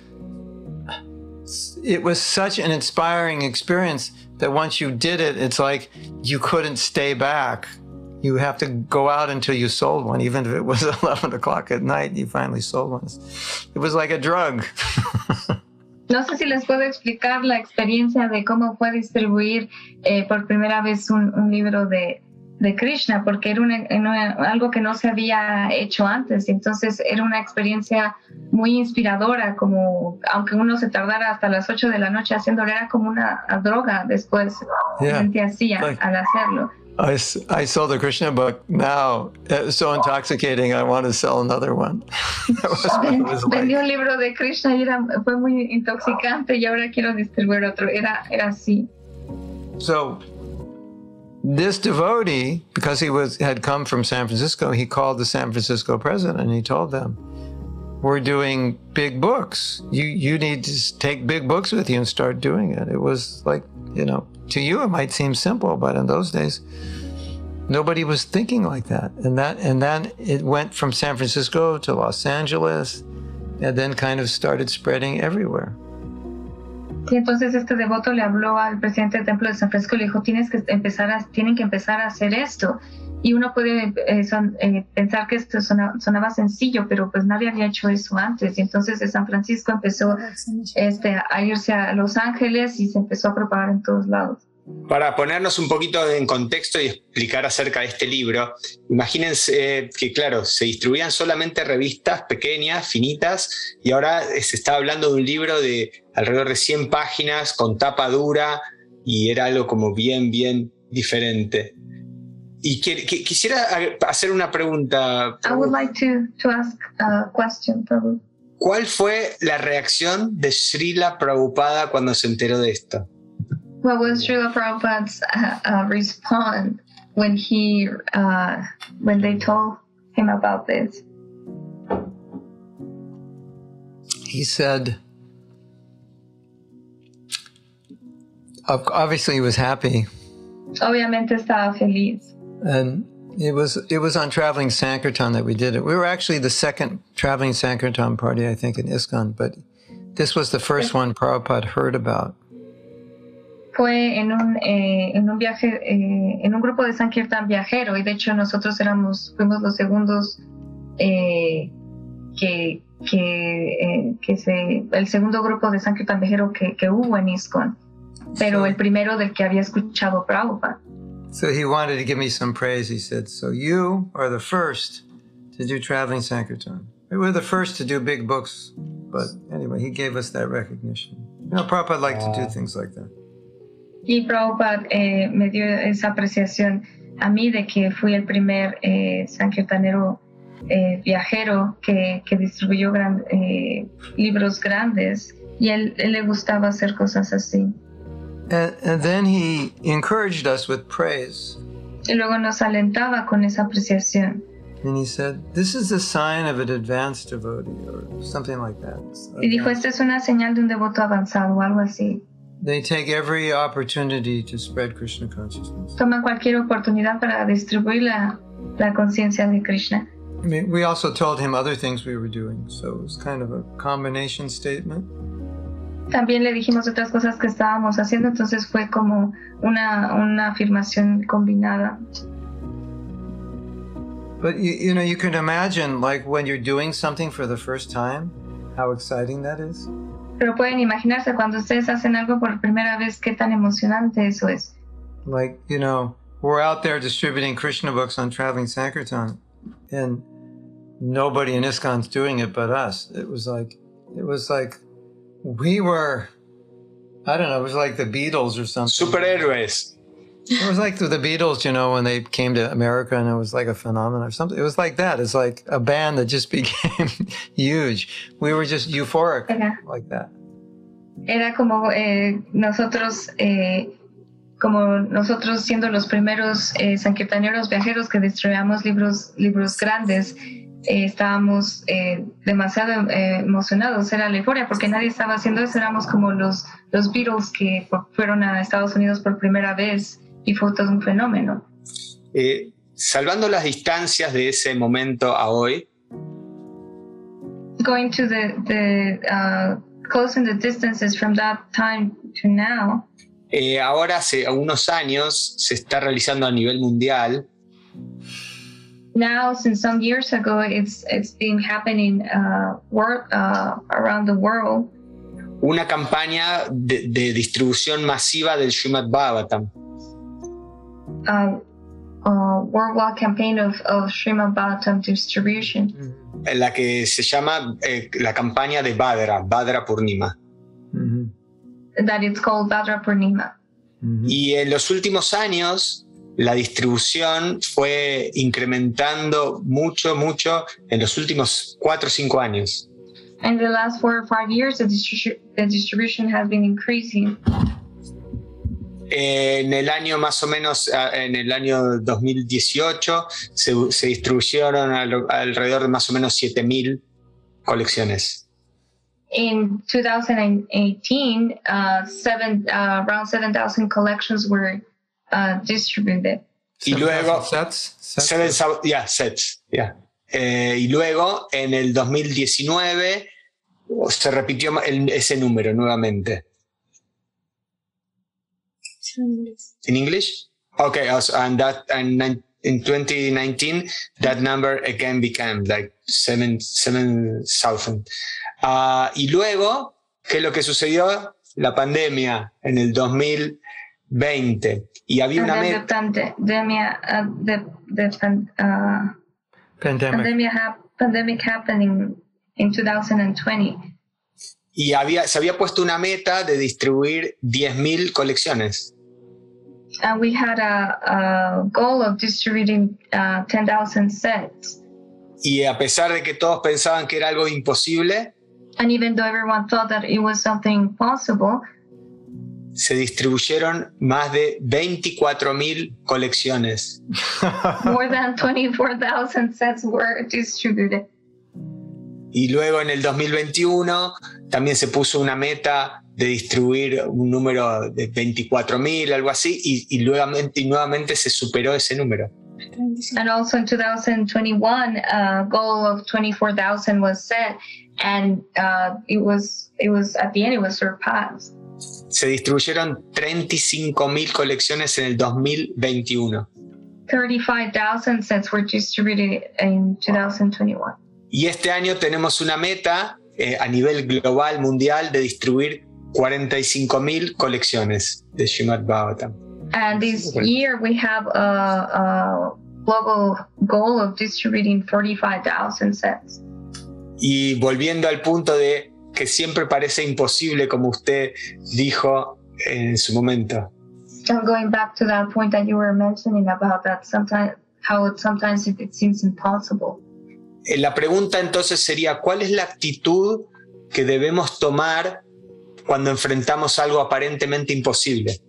C: it was such an inspiring experience that once you did it, it's like you couldn't stay back. You have to go out until you sold one, even if it was 11 o'clock at night, you finally sold one. It was like a drug.
B: No sé si les puedo explicar la experiencia de cómo fue distribuir eh, por primera vez un, un libro de, de Krishna, porque era una, algo que no se había hecho antes. Entonces era una experiencia muy inspiradora, como aunque uno se tardara hasta las 8 de la noche haciéndolo, era como una droga después. Yeah. Sentía así al hacerlo.
C: I, I sold the Krishna book now. It's so intoxicating. I want to sell another one.
B: Vendí un libro de Krishna y era, fue muy intoxicante y ahora quiero distribuir otro. Era, era así.
C: So, this devotee, because he was had come from San Francisco, he called the San Francisco president and he told them, "We're doing big books. You you need to take big books with you and start doing it." It was like you know, to you it might seem simple, but in those days, nobody was thinking like that. And that and then it went from San Francisco to Los Angeles, and then kind of started spreading everywhere.
B: Y entonces este devoto le habló al presidente del templo de San Francisco y le dijo, tienes que empezar a, tienen que empezar a hacer esto. Y uno puede eh, son, eh, pensar que esto sonaba, sonaba, sencillo, pero pues nadie había hecho eso antes. Y entonces de San Francisco empezó este, a irse a Los Ángeles y se empezó a propagar en todos lados.
A: Para ponernos un poquito en contexto y explicar acerca de este libro, imagínense que, claro, se distribuían solamente revistas pequeñas, finitas, y ahora se está hablando de un libro de alrededor de 100 páginas con tapa dura, y era algo como bien, bien diferente. Y quisiera hacer una pregunta.
B: I would like to, to ask a question,
A: ¿Cuál fue la reacción de Srila Prabhupada cuando se enteró de esto?
B: What was Srila Prabhupada's uh, uh, response when he uh, when they told him about this?
C: He said, obviously he was happy.
B: Obviamente estaba feliz.
C: And it was it was on traveling Sankirtan that we did it. We were actually the second traveling Sankirtan party, I think, in ISKCON, but this was the first one Prabhupada heard about.
B: fue en un, eh, en un viaje, eh, en un grupo de Sankirtan viajero, y de hecho nosotros éramos, fuimos los segundos eh, que, que, que, se, el segundo grupo de Sankirtan viajero que, que hubo en ISKCON, pero so, el primero del que había escuchado Prabhupada.
C: So he wanted to give me some praise. He said, so you are the first to do traveling Sankirtan. We were the first to do big books, but anyway, he gave us that recognition. You know, Prabhupada liked to do things like that.
B: Y Prabhupada eh, me dio esa apreciación a mí de que fui el primer eh, sankirtanero eh, viajero que, que distribuyó gran, eh, libros grandes y él, él, le gustaba hacer cosas así.
C: And, and then he encouraged us with praise.
B: Y luego nos alentaba con esa apreciación.
C: And he said, This is a sign of an advanced devotee, or something like that.
B: Y dijo, esta es una señal de un devoto avanzado o algo así.
C: They take every opportunity to spread Krishna consciousness.
B: Toma cualquier oportunidad para distribuir la, la conciencia de Krishna.
C: I mean, we also told him other things we were doing, so it was kind of a combination statement.
B: También le dijimos otras cosas que estábamos haciendo, entonces fue como una, una afirmación combinada.
C: But you, you know, you can imagine, like when you're doing something for the first time, how exciting that is.
B: Pero pueden imaginarse cuando ustedes hacen algo por primera vez, qué tan emocionante eso es.
C: Like, you know, we're out there distributing Krishna books on Traveling Sankirtan, and nobody in ISKCON's doing it but us. It was like, it was like, we were, I don't know, it was like the Beatles or something.
A: Superhéroes.
C: It was like the Beatles, you know, when they came to America and it was like a phenomenon or something. It was like that. It's like a band that just became huge. We were just euphoric
B: Era,
C: like that.
B: era como eh, nosotros, eh, como nosotros siendo los primeros eh, sanquirtaneros viajeros que distribuíamos libros, libros grandes, eh, estábamos eh, demasiado eh, emocionados, era la euforia, porque nadie estaba haciendo eso, éramos como los, los Beatles que fu- fueron a Estados Unidos por primera vez y fue todo un fenómeno.
A: Eh, salvando las distancias de ese momento a hoy,
B: Going to the, the uh, closing the distances from that time to now,
A: eh, ahora hace unos años se está realizando a nivel mundial
B: now since some years ago it's it's been happening uh, wor- uh, around the world
A: una campaña de, de distribución masiva del Srimad Bhagavatam.
B: uh, uh, worldwide campaign of, of Srimad Bhagavatam distribution
A: en la que se llama eh, la campaña de Badra, Badra Purnima.
C: Mhm.
B: that it's called Badra Purnima.
C: Mhm.
A: Y en los últimos años la distribución fue incrementando mucho, mucho en los últimos cuatro o cinco años.
B: And the last four or five years, the, distribu- the distribution has been increasing.
A: En el año más o menos, ah, en el año 2018, se, se distribuyeron al- alrededor de más o menos 7.000 colecciones.
B: In 2018, uh, seven, uh, around 7,000 collections were uh, distributed.
A: Y luego-
C: sets? Sets?
A: Seven sou- yeah, sets, yeah. Eh, y luego, en el 2019, se repitió el- ese número nuevamente. In English? Okay, also, and that and in 2019, that number again became like seven seven thousand. Ah, y luego, ¿qué es lo que sucedió? La pandemia en el 2020 y había
B: And
A: una meta.
B: the pandemia, uh, the, the pan- uh,
C: Pandemic.
B: pandemic, hap- pandemic happening in 2020.
A: y había, se había puesto una meta de distribuir 10.000 colecciones.
B: And we had a, a goal of distributing uh, 10,000 sets.
A: Y a pesar de que todos pensaban que era algo imposible,
B: And even though everyone thought that it was something possible,
A: se distribuyeron más de 24.000 colecciones.
B: more than 24,000 sets were distributed.
A: Y luego en el 2021 también se puso una meta de distribuir un número de 24.000, algo así, y, y nuevamente, y nuevamente se superó ese número.
B: And also in 2021, a goal of 24,000 was set, and uh, it was it was at the end it was surpassed.
A: Se distribuyeron 35.000 colecciones en el 2021.
B: 35,000 sets were distributed in 2021.
A: Y este año tenemos una meta eh, a nivel global, mundial, de distribuir 45.000 colecciones de Srimad Bhagavatam.
B: And this year we have a, a global goal of distributing 45,000 sets.
A: Y volviendo al punto de que siempre parece imposible, como usted dijo en su momento.
B: And going back to that point that you were mentioning about that sometimes how it, sometimes it, it seems impossible.
A: Eh, La pregunta entonces sería, ¿cuál es la actitud que debemos tomar cuando enfrentamos algo aparentemente imposible?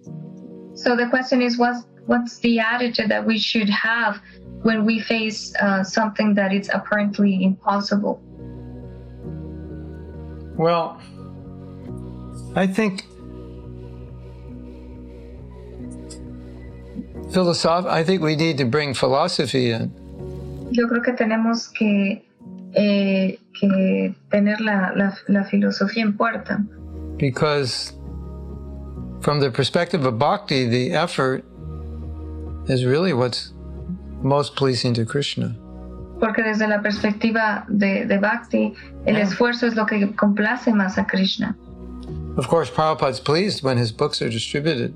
B: So the question is, what's what's the attitude that we should have when we face uh, something that is apparently impossible.
C: Well, I think philosoph- I think we need to bring philosophy in.
B: Yo creo que tenemos que, eh, que tener la, la, la filosofía en puerta.
C: Because from the perspective of bhakti, the effort is really what's most pleasing to Krishna.
B: Porque desde la perspectiva de, de Bhakti, el
C: Yeah.
B: esfuerzo es lo que complace más a Krishna.
C: Of course, Prabhupada's pleased when his books are distributed.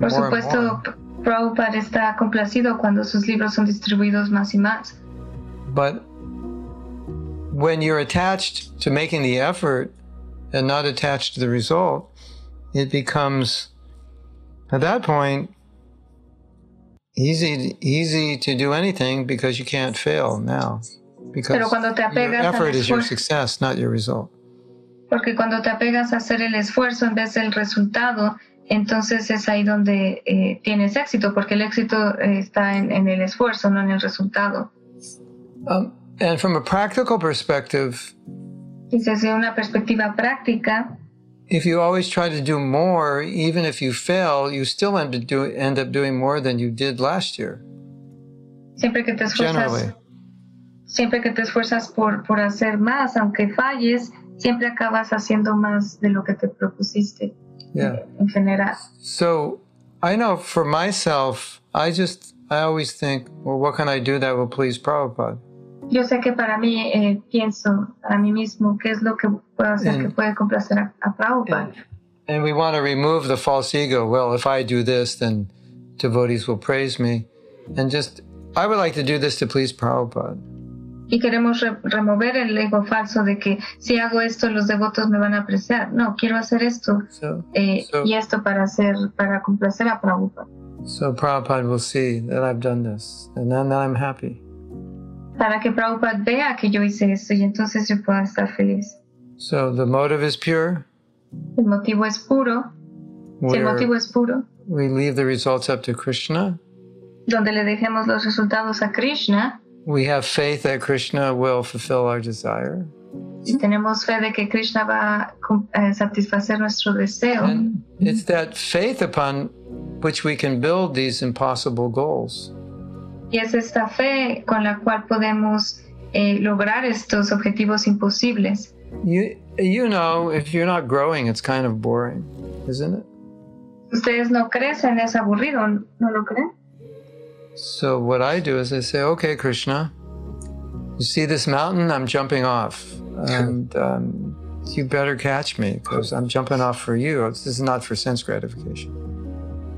B: Por supuesto. Prabhupada está complacido cuando sus libros son distribuidos más y más.
C: But when you're attached to making the effort and not attached to the result, it becomes, at that point, easy easy to do anything because you can't fail now. Because
B: Pero cuando te
C: your
B: apegas al
C: effort is your success, not your result.
B: Porque cuando te apegas a hacer el esfuerzo en vez del resultado, entonces es ahí donde eh, tienes éxito, porque el éxito eh, está en, en el esfuerzo, no en el resultado.
C: Um, and from a practical perspective,
B: Y desde una perspectiva práctica,
C: if you always try to do more, even if you fail, you still end up, do, end up doing more than you did last year.
B: siempre que te
C: Generally.
B: siempre que te esfuerzas por, por hacer más, aunque falles, siempre acabas haciendo más de lo que te propusiste
C: Yeah.
B: en general.
C: So I know for myself, I just, I always think, well, what can I do that will please Prabhupada?
B: Yo sé que para mí eh, pienso a mí mismo qué es lo que puedo hacer que
C: Mm.
B: puede complacer a, a Prabhupada.
C: And, and we want to remove the false ego. Well, if I do this, then devotees will praise me. And just, I would like to do this to please Prabhupada.
B: Y queremos re- remover el ego falso de que si hago esto los devotos me van a apreciar. No, quiero hacer esto
C: So,
B: eh,
C: So-
B: y esto para hacer, para complacer a Prabhupada.
C: so Prabhupada will see that I've done this, and then I'm happy.
B: Para que Prabhupada vea que yo hice esto y entonces yo pueda estar feliz.
C: So the motive is pure.
B: El motivo es puro. Si el motivo es puro,
C: we leave the results up to Krishna.
B: donde le dejemos los resultados a Krishna
C: We have faith that Krishna will fulfill our desire.
B: y tenemos fe de que Krishna va a satisfacer nuestro deseo.
C: And it's that faith upon which we can build these impossible goals.
B: Y es esta fe con la cual podemos eh, lograr estos objetivos imposibles.
C: You, you know, if you're not growing, it's kind of boring, isn't it?
B: Ustedes no crecen, es aburrido, ¿no lo creen?
C: So what I do is I say, okay, Krishna, you see this mountain? I'm jumping off, and um, you better catch me because I'm jumping off for you. This is not for sense gratification.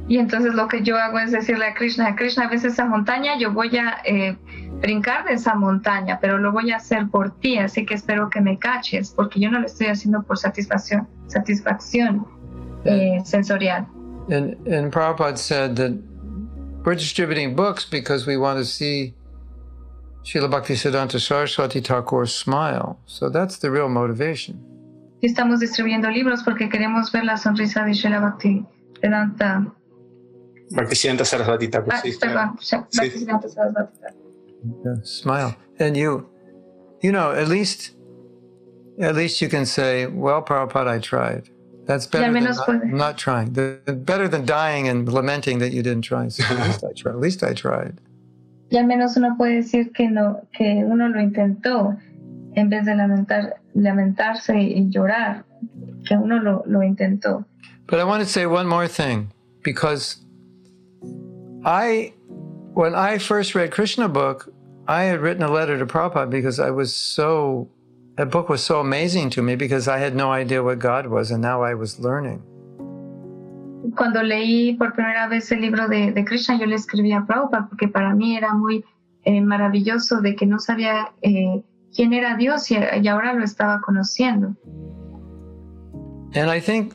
B: Y entonces lo que yo hago es decirle a Krishna, Krishna, ves esa montaña, yo voy a eh, brincar de esa montaña, pero lo voy a hacer por ti, así que espero que me caches, porque yo no lo estoy haciendo por satisfacción, satisfacción eh, sensorial.
C: And and Prabhupada said that we're distributing books because we want to see Srila Bhaktisiddhanta Saraswati Thakur smile. So that's the real motivation.
B: Estamos distribuyendo libros porque queremos ver la sonrisa de Srila Bhakti Vedanta.
A: Bhaktisiddhanta Saraswati Thakur,
B: Ah,
A: sí,
B: perdón, Bhaktisiddhanta Saraswati Thakur.
C: Smile. And you, you know, at least, at least you can say, "Well, Prabhupada, I tried." That's better than not, not trying. The, better than dying and lamenting that you didn't try. So at least I tried. At least I tried.
B: Y al menos uno puede decir que no, que uno lo intentó en vez de lamentar, lamentarse y llorar, que uno lo, lo intentó.
C: But I want to say one more thing because I, when I first read Krishna book, I had written a letter to Prabhupada because I was so, that book was so amazing to me because I had no idea what God was and now I was learning.
B: Cuando leí por primera vez el libro de, de Krishna, yo le escribí a Prabhupada porque para mí era muy eh, maravilloso de que no sabía eh, quién era Dios y, y ahora lo estaba conociendo.
C: And I think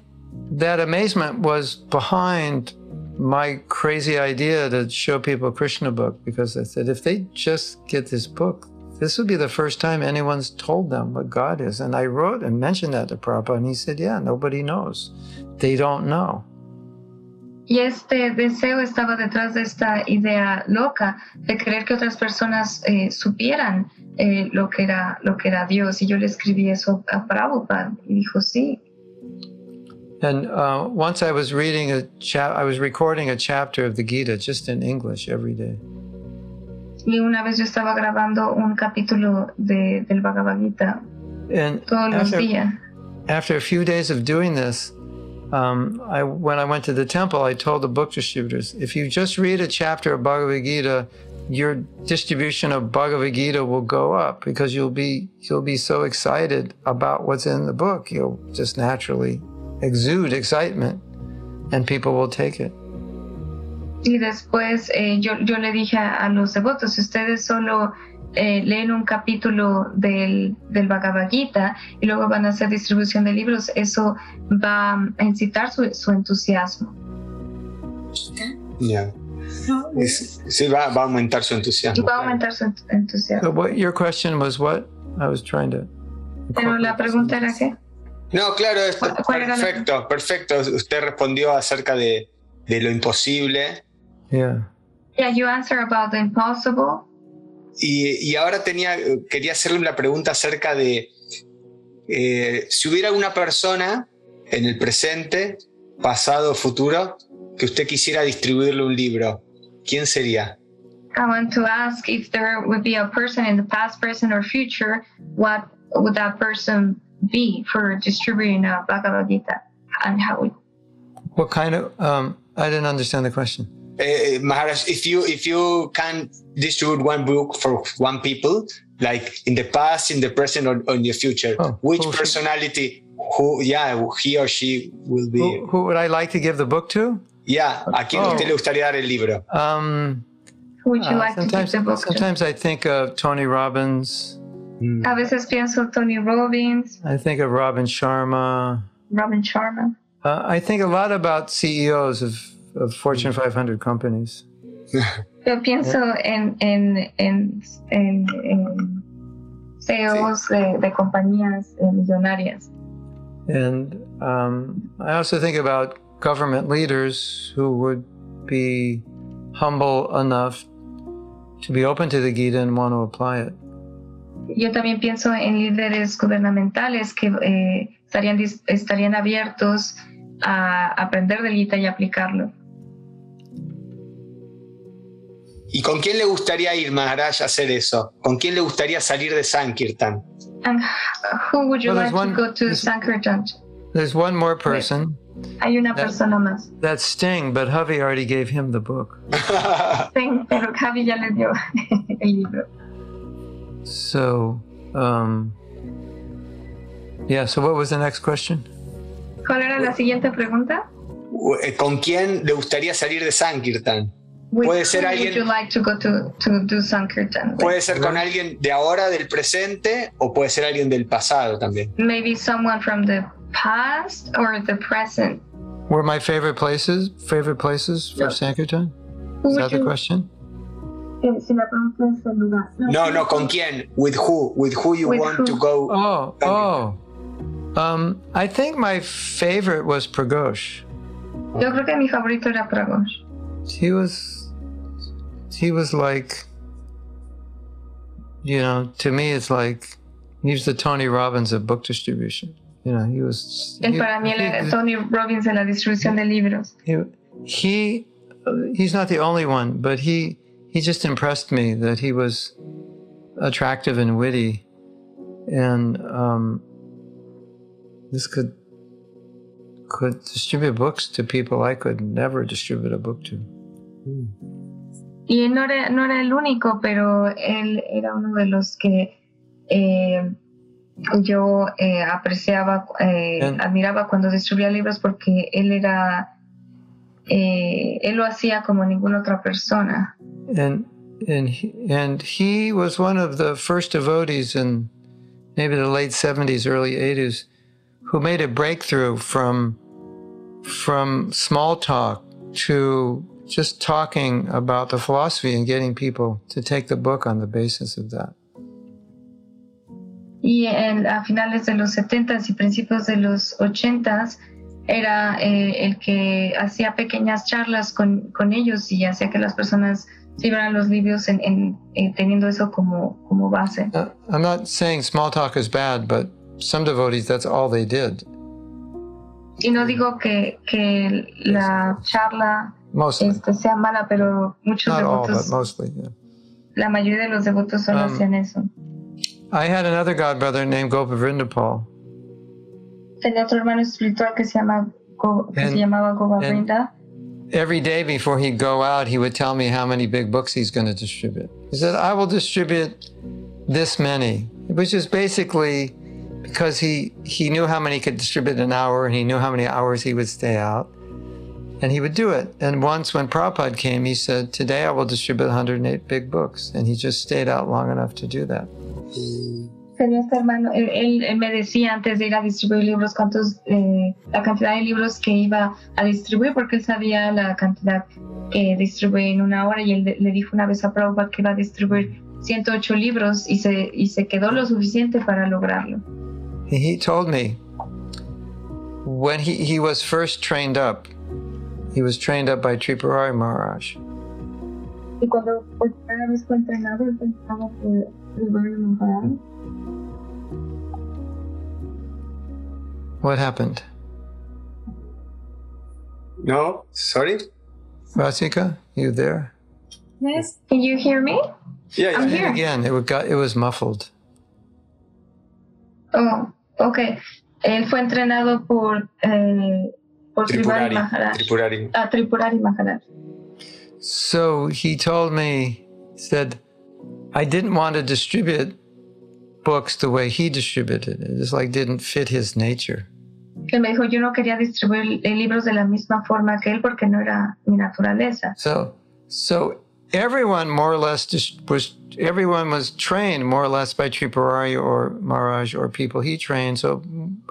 C: that amazement was behind my crazy idea to show people a Krishna book because I said if they just get this book, this would be the first time anyone's told them what God is. And I wrote and mentioned that to Prabhupada, and he said, Yeah, nobody knows. They don't know.
B: Y este deseo estaba detrás de esta idea loca de querer que otras personas eh, supieran eh, lo, que era, lo que era Dios. Y yo le escribí eso a Prabhupada y dijo sí.
C: And uh, once I was reading a chap, I was recording a chapter of the Gita just in English every day.
B: Y una vez yo estaba grabando un capítulo de, del Bhagavad Gita
C: And
B: todos los
C: after,
B: días.
C: after a few days of doing this, um, I, when I went to the temple, I told the book distributors, if you just read a chapter of Bhagavad Gita, your distribution of Bhagavad Gita will go up because you'll be you'll be so excited about what's in the book. You'll just naturally exude excitement, and people will take it.
B: Y después eh, yo, yo le dije a, a los devotos, si ustedes solo eh, leen un capítulo del, del Bhagavad Gita y luego van a hacer distribución de libros, eso va a incitar su, su entusiasmo.
A: Es- Sí, va, va a aumentar su
B: Y
A: entusiasmo.
B: va a aumentar su ent- entusiasmo.
C: So, what your question was? What I was trying to.
B: Pero la pregunta era qué?
A: No, claro, es
B: ¿Cuál- cuál era la-
A: perfecto, perfecto. Usted respondió acerca de, de lo imposible.
C: Yeah.
B: Yeah, you answer about the impossible.
A: Y, y ahora tenía, quería hacerle una pregunta acerca de eh, si hubiera una persona en el presente, pasado o futuro, que usted quisiera distribuirle un libro, ¿quién sería?
B: I want to ask if there would be a person in the past, present, or future, what would that person be for distributing a Bhagavad Gita? And how would
C: What kind of? Um, I didn't understand the question.
A: Eh, Maharaj, if you if you can distribute one book for one people, like in the past, in the present, or, or in the future,
C: Oh,
A: which
C: who
A: personality, who, yeah, he or she will be,
C: Who, who would I like to give the book to?
A: yeah, a quién
C: Oh.
A: usted le gustaría dar el libro?
C: Um,
B: who would you
C: uh,
B: like to give
C: sometimes,
B: the book to?
C: sometimes I think of Tony Robbins.
A: Mm.
B: A veces pienso Tony Robbins,
C: I think of Robin Sharma.
B: Robin Sharma.
C: Uh, I think a lot about CEOs of, of Fortune 500 companies.
B: Yo pienso en, en, en, en, en CEOs de, de compañías eh, millonarias.
C: And um, I also think about government leaders who would be humble enough to be open to the Gita and want to apply it.
B: Yo también pienso en líderes gubernamentales que eh, estarían, estarían abiertos a aprender del Gita y aplicarlo.
A: ¿Y con quién le gustaría ir, Maharaj, a hacer eso? ¿Con quién le gustaría salir de Sankirtan?
B: And who would you
C: Well,
B: like
C: there's
B: to
C: one-
B: go to
C: there's-
B: Sankirtan?
C: There's one more person.
B: Hay una
C: That-
B: persona más.
C: That's Sting, but Hovey already gave him the book.
B: Sí, pero Javi ya le dio el libro.
C: So, um, yeah, so what was the next question?
B: ¿Cuál era la siguiente pregunta?
A: Eh, ¿Con quién le gustaría salir de Sankirtan?
B: With
A: Puede ser alguien-
B: Would you like to go to, to do Sankirtan?
A: Puede ser con alguien de ahora, del presente, o puede ser alguien del pasado también.
B: Maybe someone from the past or the present.
C: Were my favorite places favorite places for
B: No.
C: Sankirtan?
B: Who
C: Is
B: would
C: that the
B: you-
C: question?
B: Eh, si la pregunta es el lugar.
A: No, no, ¿con quién? With who? With who you
B: With
A: want
B: who?
A: to go?
C: Oh, oh. Um, I think my favorite was Pragosh.
B: Yo creo que mi favorito era Pragosh.
C: He was, he was like, you know, to me it's like, he was the Tony Robbins of book distribution. You know, he was.
B: Él
C: he-
B: para mí él era
C: he-
B: Tony Robbins en la distribución de libros.
C: he, he he's not the only one, but he he just impressed me that he was attractive and witty, and um, this could could distribute books to people I could never distribute a book to.
B: Y él no era, no era el único, pero él era uno de los que eh, yo eh, apreciaba, eh, admiraba cuando distribuía libros porque él era, eh, él lo hacía como ninguna otra persona.
C: and and he, and he was one of the first devotees in maybe the late 70s early 80s who made a breakthrough from from small talk to just talking about the philosophy and getting people to take the book on the basis of that
B: Y en- a finales de los 70s y principios de los 80s, era eh, el que hacía pequeñas charlas con, con, ellos y hacía que las personas llevaran los libros en, en, en teniendo eso como, como base.
C: Uh, I'm not saying small talk is bad, but some devotees, that's all they did.
B: Y no digo que, que la charla este, sea mala, pero muchos
C: not
B: devotos,
C: all, mostly, yeah.
B: la mayoría de los devotos solo
C: Um,
B: hacían eso.
C: I had another godbrother named Gopavrindapal.
B: Tenía otro hermano espiritual que se, llama, Go- que
C: And-
B: se llamaba.
C: Every day before he'd go out, he would tell me how many big books he's going to distribute. He said, I will distribute this many, which is basically because he, he knew how many he could distribute in an hour and he knew how many hours he would stay out. And he would do it. And once when Prabhupada came, he said, Today I will distribute 108 big books. And he just stayed out long enough to do that.
B: Tenía este hermano, él, él- él me decía antes de ir a distribuir libros cuántos, eh, la cantidad de libros que iba a distribuir, porque él sabía la cantidad que distribuye en una hora y él de- le dijo una vez a Prabhupada que iba a distribuir 108 libros y se, y se quedó lo suficiente para lograrlo.
C: He told me when he, he was first trained up, he was trained up by Tripurari Maharaj.
B: Y cuando por primera vez fue entrenado, él pensaba que iba a
C: What happened?
A: No, sorry.
C: Rasika, you there?
B: Yes. Can you hear me?
A: Yeah,
B: I'm
A: yeah.
B: here.
C: Again, it, got, it was muffled.
B: Oh, ok. Él fue entrenado por, eh, por Tripurari
A: Tripurari.
B: Maharaj.
A: Tripurari.
B: Ah, Tripurari Maharaj.
C: So he told me, he said, I didn't want to distribute books the way he distributed it. It just like didn't fit his nature.
B: Él me dijo, yo no quería distribuir libros de la misma forma que él porque no era mi naturaleza.
C: So, so everyone more or less just was everyone was trained more or less by Tripurari or Maharaj or people he trained. So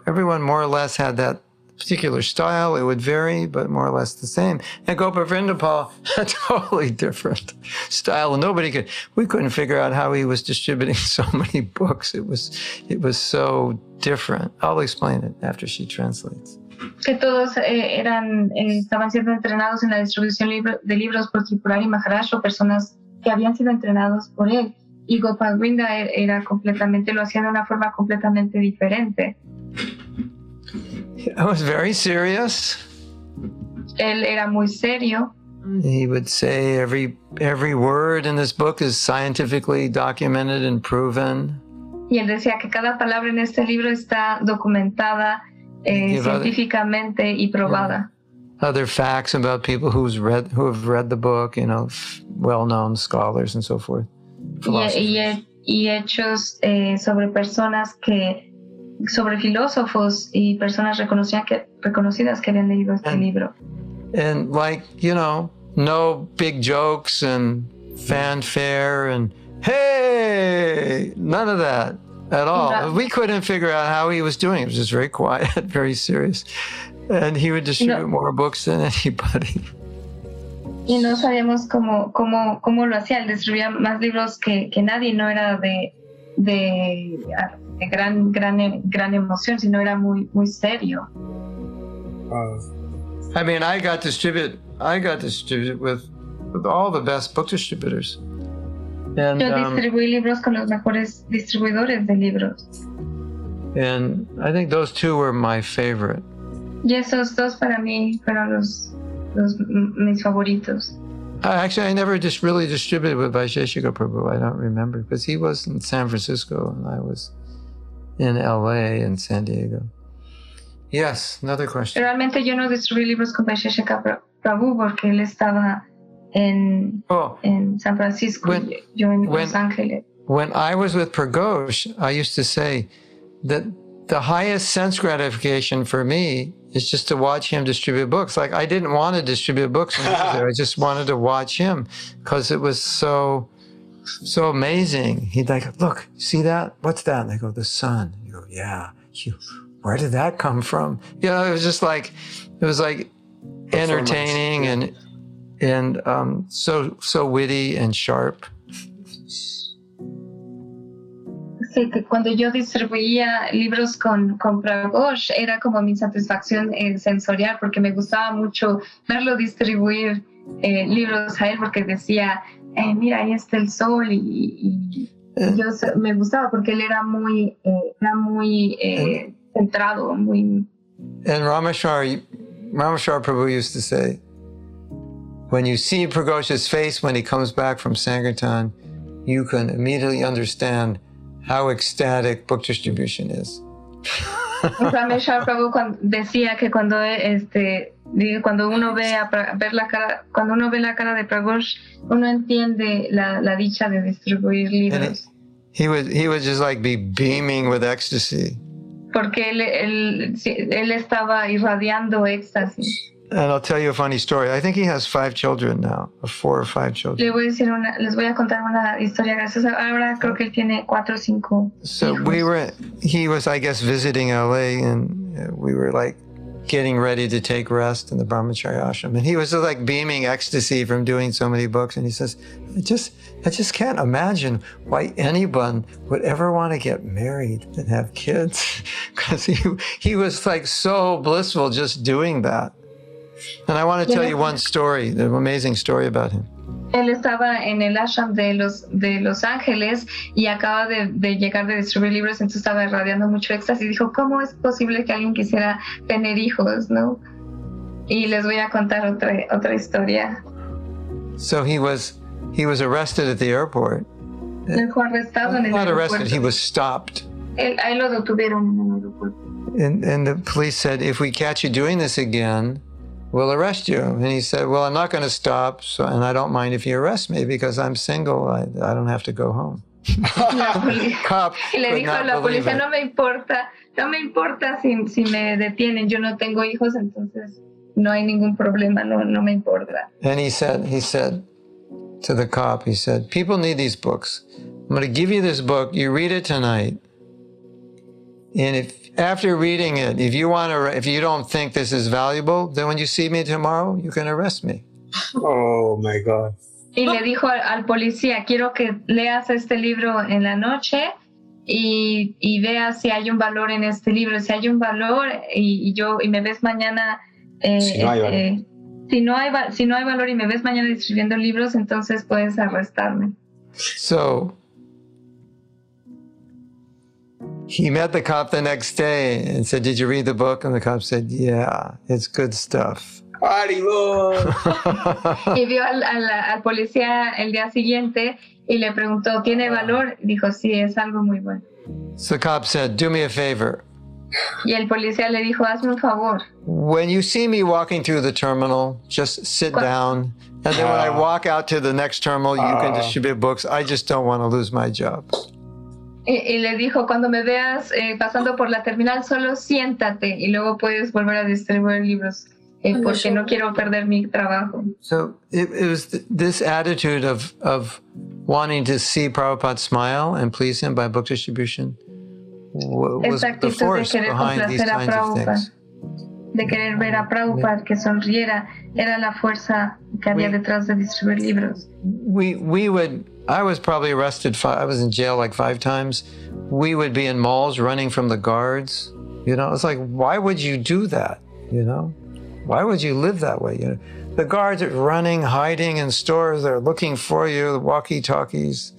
C: everyone more or less had that particular style. It would vary, but more or less the same. And Gopavrindapal had a totally different style, nobody could. We couldn't figure out how he was distributing so many books. It was, it was so different. I'll explain it after she translates.
B: Que todos eh, eran, eh, estaban siendo entrenados en la distribución libro- de libros por Tripurari Maharaj o personas que habían sido entrenados por él. Y Gopal Vrinda e- era completamente, lo hacía de una forma completamente diferente.
C: I was very serious.
B: Él era muy serio.
C: He would say every every word in this book is scientifically documented and proven.
B: Y él decía que cada palabra en este libro está documentada eh,
C: Give other-
B: y probada.
C: Other facts about people who's read who have read the book, you know, well-known scholars and so forth.
B: Y, y- y hechos eh, sobre personas que, sobre filósofos y personas reconocidas que, reconocidas que habían leído este
C: And-
B: libro.
C: and like you know, no big jokes and fanfare and hey, none of that at all.
B: No.
C: We couldn't figure out how he was doing. It was just very quiet, very serious, and he would distribute
B: No.
C: more books than anybody.
B: Y no sabíamos cómo, cómo, cómo lo hacía. Él distribuía más libros que, que nadie. No era de gran, gran, gran emoción, sino era muy, muy serio.
C: I mean, I got distributed. I got distributed with with all the best book distributors, and
B: Yo
C: um,
B: libros con los mejores distribuidores de libros.
C: and I think those two were my favorite.
B: Y esos dos para mí fueron los, los mis favoritos.
C: I, actually, I never just really distributed with Vaisheshika Prabhu. I don't remember because he was in San Francisco and I was in L.A. and San Diego. Yes, another question.
B: Realmente yo no distribuí libros con Prabhu porque él estaba en,
C: Oh,
B: en San Francisco,
C: When-
B: yo en
C: when-
B: Los Ángeles.
C: when I was with Pragosh, I used to say that the highest sense gratification for me is just to watch him distribute books. Like I didn't want to distribute books when he was there. I just wanted to watch him because it was so so amazing. He'd like, look, see that? What's that? And I go, the sun. You go, yeah. You, where did that come from? You know, it was just like it was like entertaining
A: yeah.
C: and and um, so so witty and sharp.
B: Sí, que, que cuando yo distribuía libros con, con Pragosh era como mi satisfacción eh, sensorial porque me gustaba mucho verlo distribuir eh, libros a él porque decía, eh, mira, ahí está el sol y, y yo me gustaba porque él era muy, eh, era muy eh, centrado, muy...
C: And Rameshwar Prabhu used to say, when you see Pragosha's face when he comes back from Sankirtan, you can immediately understand how ecstatic book distribution is.
B: Rameshwar Prabhu cuan- decía que cuando este cuando uno ve a ver la cara cuando uno ve la cara de Pragosh uno entiende la, la dicha de distribuir libros
C: He would he would just like be beaming with ecstasy.
B: porque él, él, él estaba irradiando éxtasis
C: And I'll tell you a funny story. I think he has five children now, four or five children.
B: Le voy a decir una, les voy a contar una historia graciosa. Ahora creo que él tiene cuatro o cinco.
C: So
B: hijos.
C: we were, he was, I guess, visiting LA, and uh, we were like getting ready to take rest in the Brahmacharya ashram. And he was like beaming ecstasy from doing so many books. And he says, I just, I just can't imagine why anyone would ever want to get married and have kids. Because he, he was like so blissful just doing that. And I want to tell you one story, an amazing story about him.
B: Él estaba en el ashram de los, de Los Ángeles y acaba de, de llegar de distribuir libros, entonces estaba irradiando mucho éxtasis y dijo, ¿cómo es posible que alguien quisiera tener hijos? ¿no? Y les voy a contar otra, otra historia.
C: So he was, he was arrested at the airport.
B: Él fue arrestado en el
C: Not arrested, he was stopped.
B: Él, a él lo detuvieron en el aeropuerto.
C: And, and the police said, if we catch you doing this again, we'll arrest you. And he said, well, I'm not going to stop, so, and I don't mind if you arrest me because I'm single. I, I don't have to go home. Cop
B: Y le dijo a la policía, no me importa, no me importa si, si me detienen, yo no tengo hijos, entonces no hay ningún problema, no, no me importa.
C: And he said, he said to the cop, he said, people need these books. I'm going to give you this book. You read it tonight. And if after reading it, if you want to, if you don't think this is valuable, then when you see me tomorrow, you can arrest me.
A: Oh my God.
B: Y le dijo al, al policía, quiero que leas este libro en la noche y, y veas si hay un valor en este libro, si hay un valor y, y yo y me ves mañana. eh,
A: Si no hay valor.
B: eh, si no hay, si no hay valor y me ves mañana distribuyendo libros, entonces puedes arrestarme.
C: So he met the cop the next day and said, Did you read the book? And the cop said, Yeah, it's good stuff.
A: ¡Haribol!
B: Y vio al, al- al policía el día siguiente y le preguntó, ¿tiene valor? Dijo, sí, es algo muy bueno.
C: so the cop said, Do me a favor.
B: Y el policía le dijo, hazme un favor.
C: When you see me walking through the terminal, just sit
B: What?
C: down. And then when I
A: Ah.
C: walk out to the next terminal, you can
A: Ah.
C: distribute books. I just don't want to lose my job.
B: Y, y le dijo, cuando me veas eh, pasando por la terminal, solo siéntate y luego puedes volver a distribuir libros, eh, porque no quiero perder mi trabajo.
C: So it, it was th- this attitude of, of wanting to see Prabhupada smile and please him by book distribution wa- was
B: Esta
C: the
B: actitud de
C: force
B: querer
C: behind these
B: complacer a
C: kinds of
B: Prabhupada,
C: things.
B: De querer ver a Prabhupada que sonriera, era la fuerza que había detrás de distribuir libros.
C: We, we would, I was probably arrested, five, I was in jail like five times. We would be in malls running from the guards. You know, it's like, why would you do that? You know, why would you live that way? You know, the guards are running, hiding in stores, they're looking for you, the walkie talkies.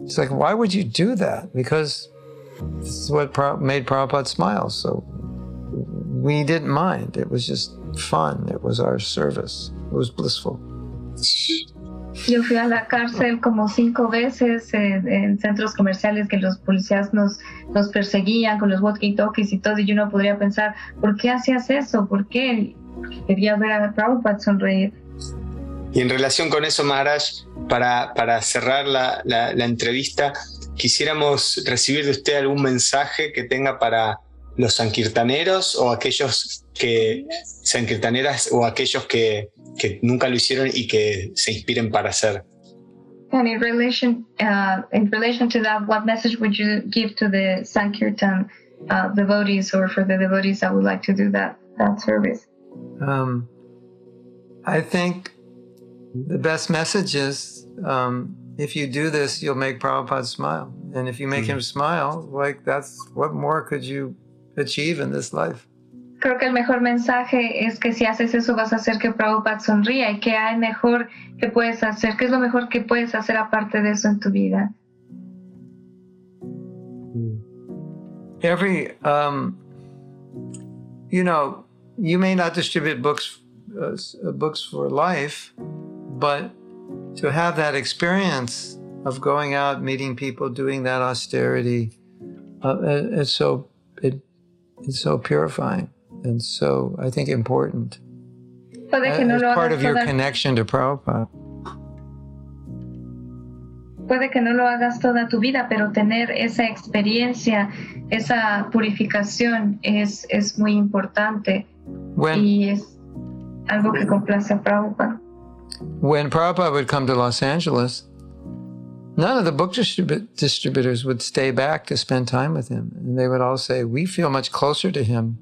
C: It's like, why would you do that? Because this is what made Prabhupada smile. So we didn't mind. It was just fun. It was our service. It was blissful.
B: Yo fui a la cárcel como cinco veces eh, en centros comerciales que los policías nos, nos perseguían con los walkie-talkies y todo, y uno podría pensar, ¿por qué hacías eso? ¿Por qué? Porque quería ver a Prabhupada sonreír.
A: Y en relación con eso, Maharaj, para, para cerrar la, la- la entrevista, quisiéramos recibir de usted algún mensaje que tenga para los sankirtaneros o aquellos que sankirtaneras o aquellos que, que nunca lo hicieron y que se inspiren para hacer.
B: And in relation, uh, in relation to that, what message would you give to the Sankirtan uh, devotees or for the devotees that would like to do that, that service?
C: Um, I think the best message is um, if you do this, you'll make Prabhupada smile. And if you make him smile, like that's what more could you achieve in this life?
B: Creo que el mejor mensaje es que si haces eso vas a hacer que Prabhupada sonría y que hay mejor que puedes hacer, qué es lo mejor que puedes hacer aparte de eso en tu vida.
C: Every, um, you know, you may not distribute books, uh, books for life, but to have that experience of going out, meeting people, doing that austerity, uh, it's so it, it's so purifying and so I think important.
B: Puede que no
C: As
B: lo
C: part
B: hagas
C: of your
B: toda-
C: connection to Prabhupada.
B: puede que no lo hagas toda tu vida, pero tener esa experiencia, esa purificación es, es muy importante
C: When
B: y es algo que complace a Prabhupada.
C: when Prabhupada would come to Los Angeles, none of the book distribu- distributors would stay back to spend time with him. And they would all say, We feel much closer to him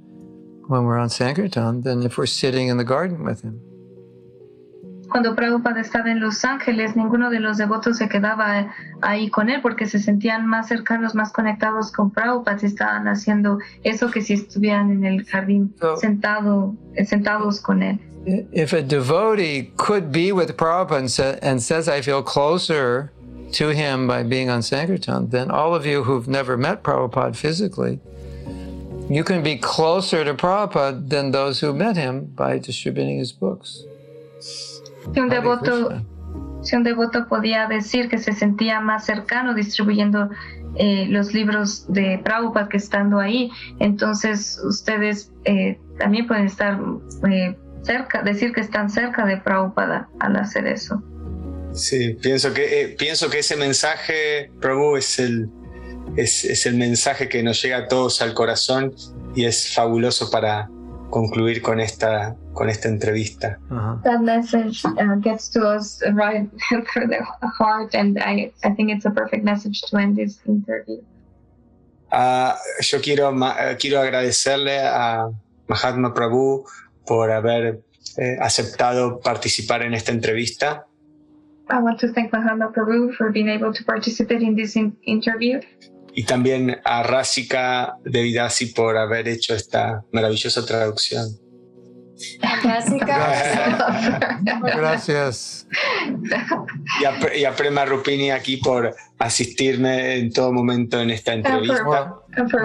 C: when we're on Sankirtan than if we're sitting in the garden with him.
B: Cuando Prabhupada estaba en Los Ángeles, ninguno de los devotos se quedaba ahí con él porque se sentían más cercanos, más conectados con Prabhupada, si estaban haciendo eso que si estuvieran en el jardín
C: So-
B: sentado, eh, sentados con él.
C: If a devotee could be with Prabhupada and, sa- and says, I feel closer to him by being on Sankirtan, then all of you who've never met Prabhupada physically, you can be closer to Prabhupada than those who met him by distributing his books.
B: Si un devoto si un devoto podía decir que se sentía más cercano distribuyendo eh, los libros de Prabhupada que estando ahí, entonces ustedes eh, también pueden estar eh, cerca, decir que están cerca de Prabhupada al hacer eso.
A: Sí, pienso que, eh, pienso que ese mensaje, Prabhu, es el, es, es el mensaje que nos llega a todos al corazón y es fabuloso para concluir con esta, con esta entrevista.
C: Uh-huh.
B: That message uh, gets to us right through the heart and I, I think it's a perfect message to end this interview.
A: Ah, yo quiero, ma- eh, quiero agradecerle a Mahatma Prabhu por haber eh, aceptado participar en esta entrevista
B: I want to thank Mahatma Prabhu for being able to participate in this in- interview
A: y también a Rasika Devidasi por haber hecho esta maravillosa traducción.
C: Gracias.
A: Y a, y a Prema Rupini aquí por asistirme en todo momento en esta entrevista.
C: Moral,
B: And for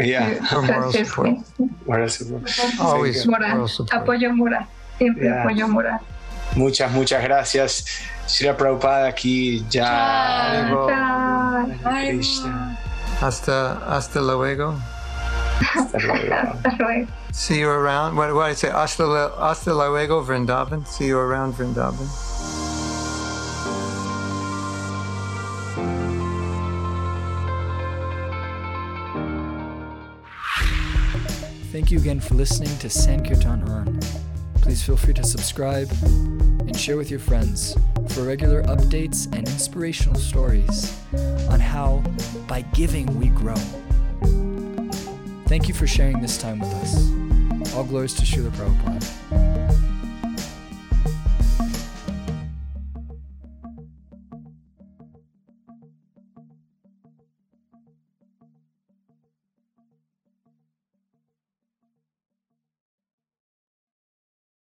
A: Yeah,
C: moral support.
A: moral support.
C: Always
B: Moral,
C: moral support.
B: apoyo moral, siempre
A: Yeah.
B: apoyo moral.
A: Muchas, muchas gracias. Srila Prabhupada aquí ya.
C: Haribol.
B: Bye.
A: Hare Krishna.
C: Hasta, hasta luego.
A: Hasta luego.
B: Hasta luego.
C: See you around. What, what I say? Hasta, lu- hasta luego, Vrindavan. See you around Vrindavan.
D: Thank you again for listening to Sankirtan On. Please feel free to subscribe and share with your friends for regular updates and inspirational stories on how, by giving, we grow. Thank you for sharing this time with us. All glories to Srila Prabhupada.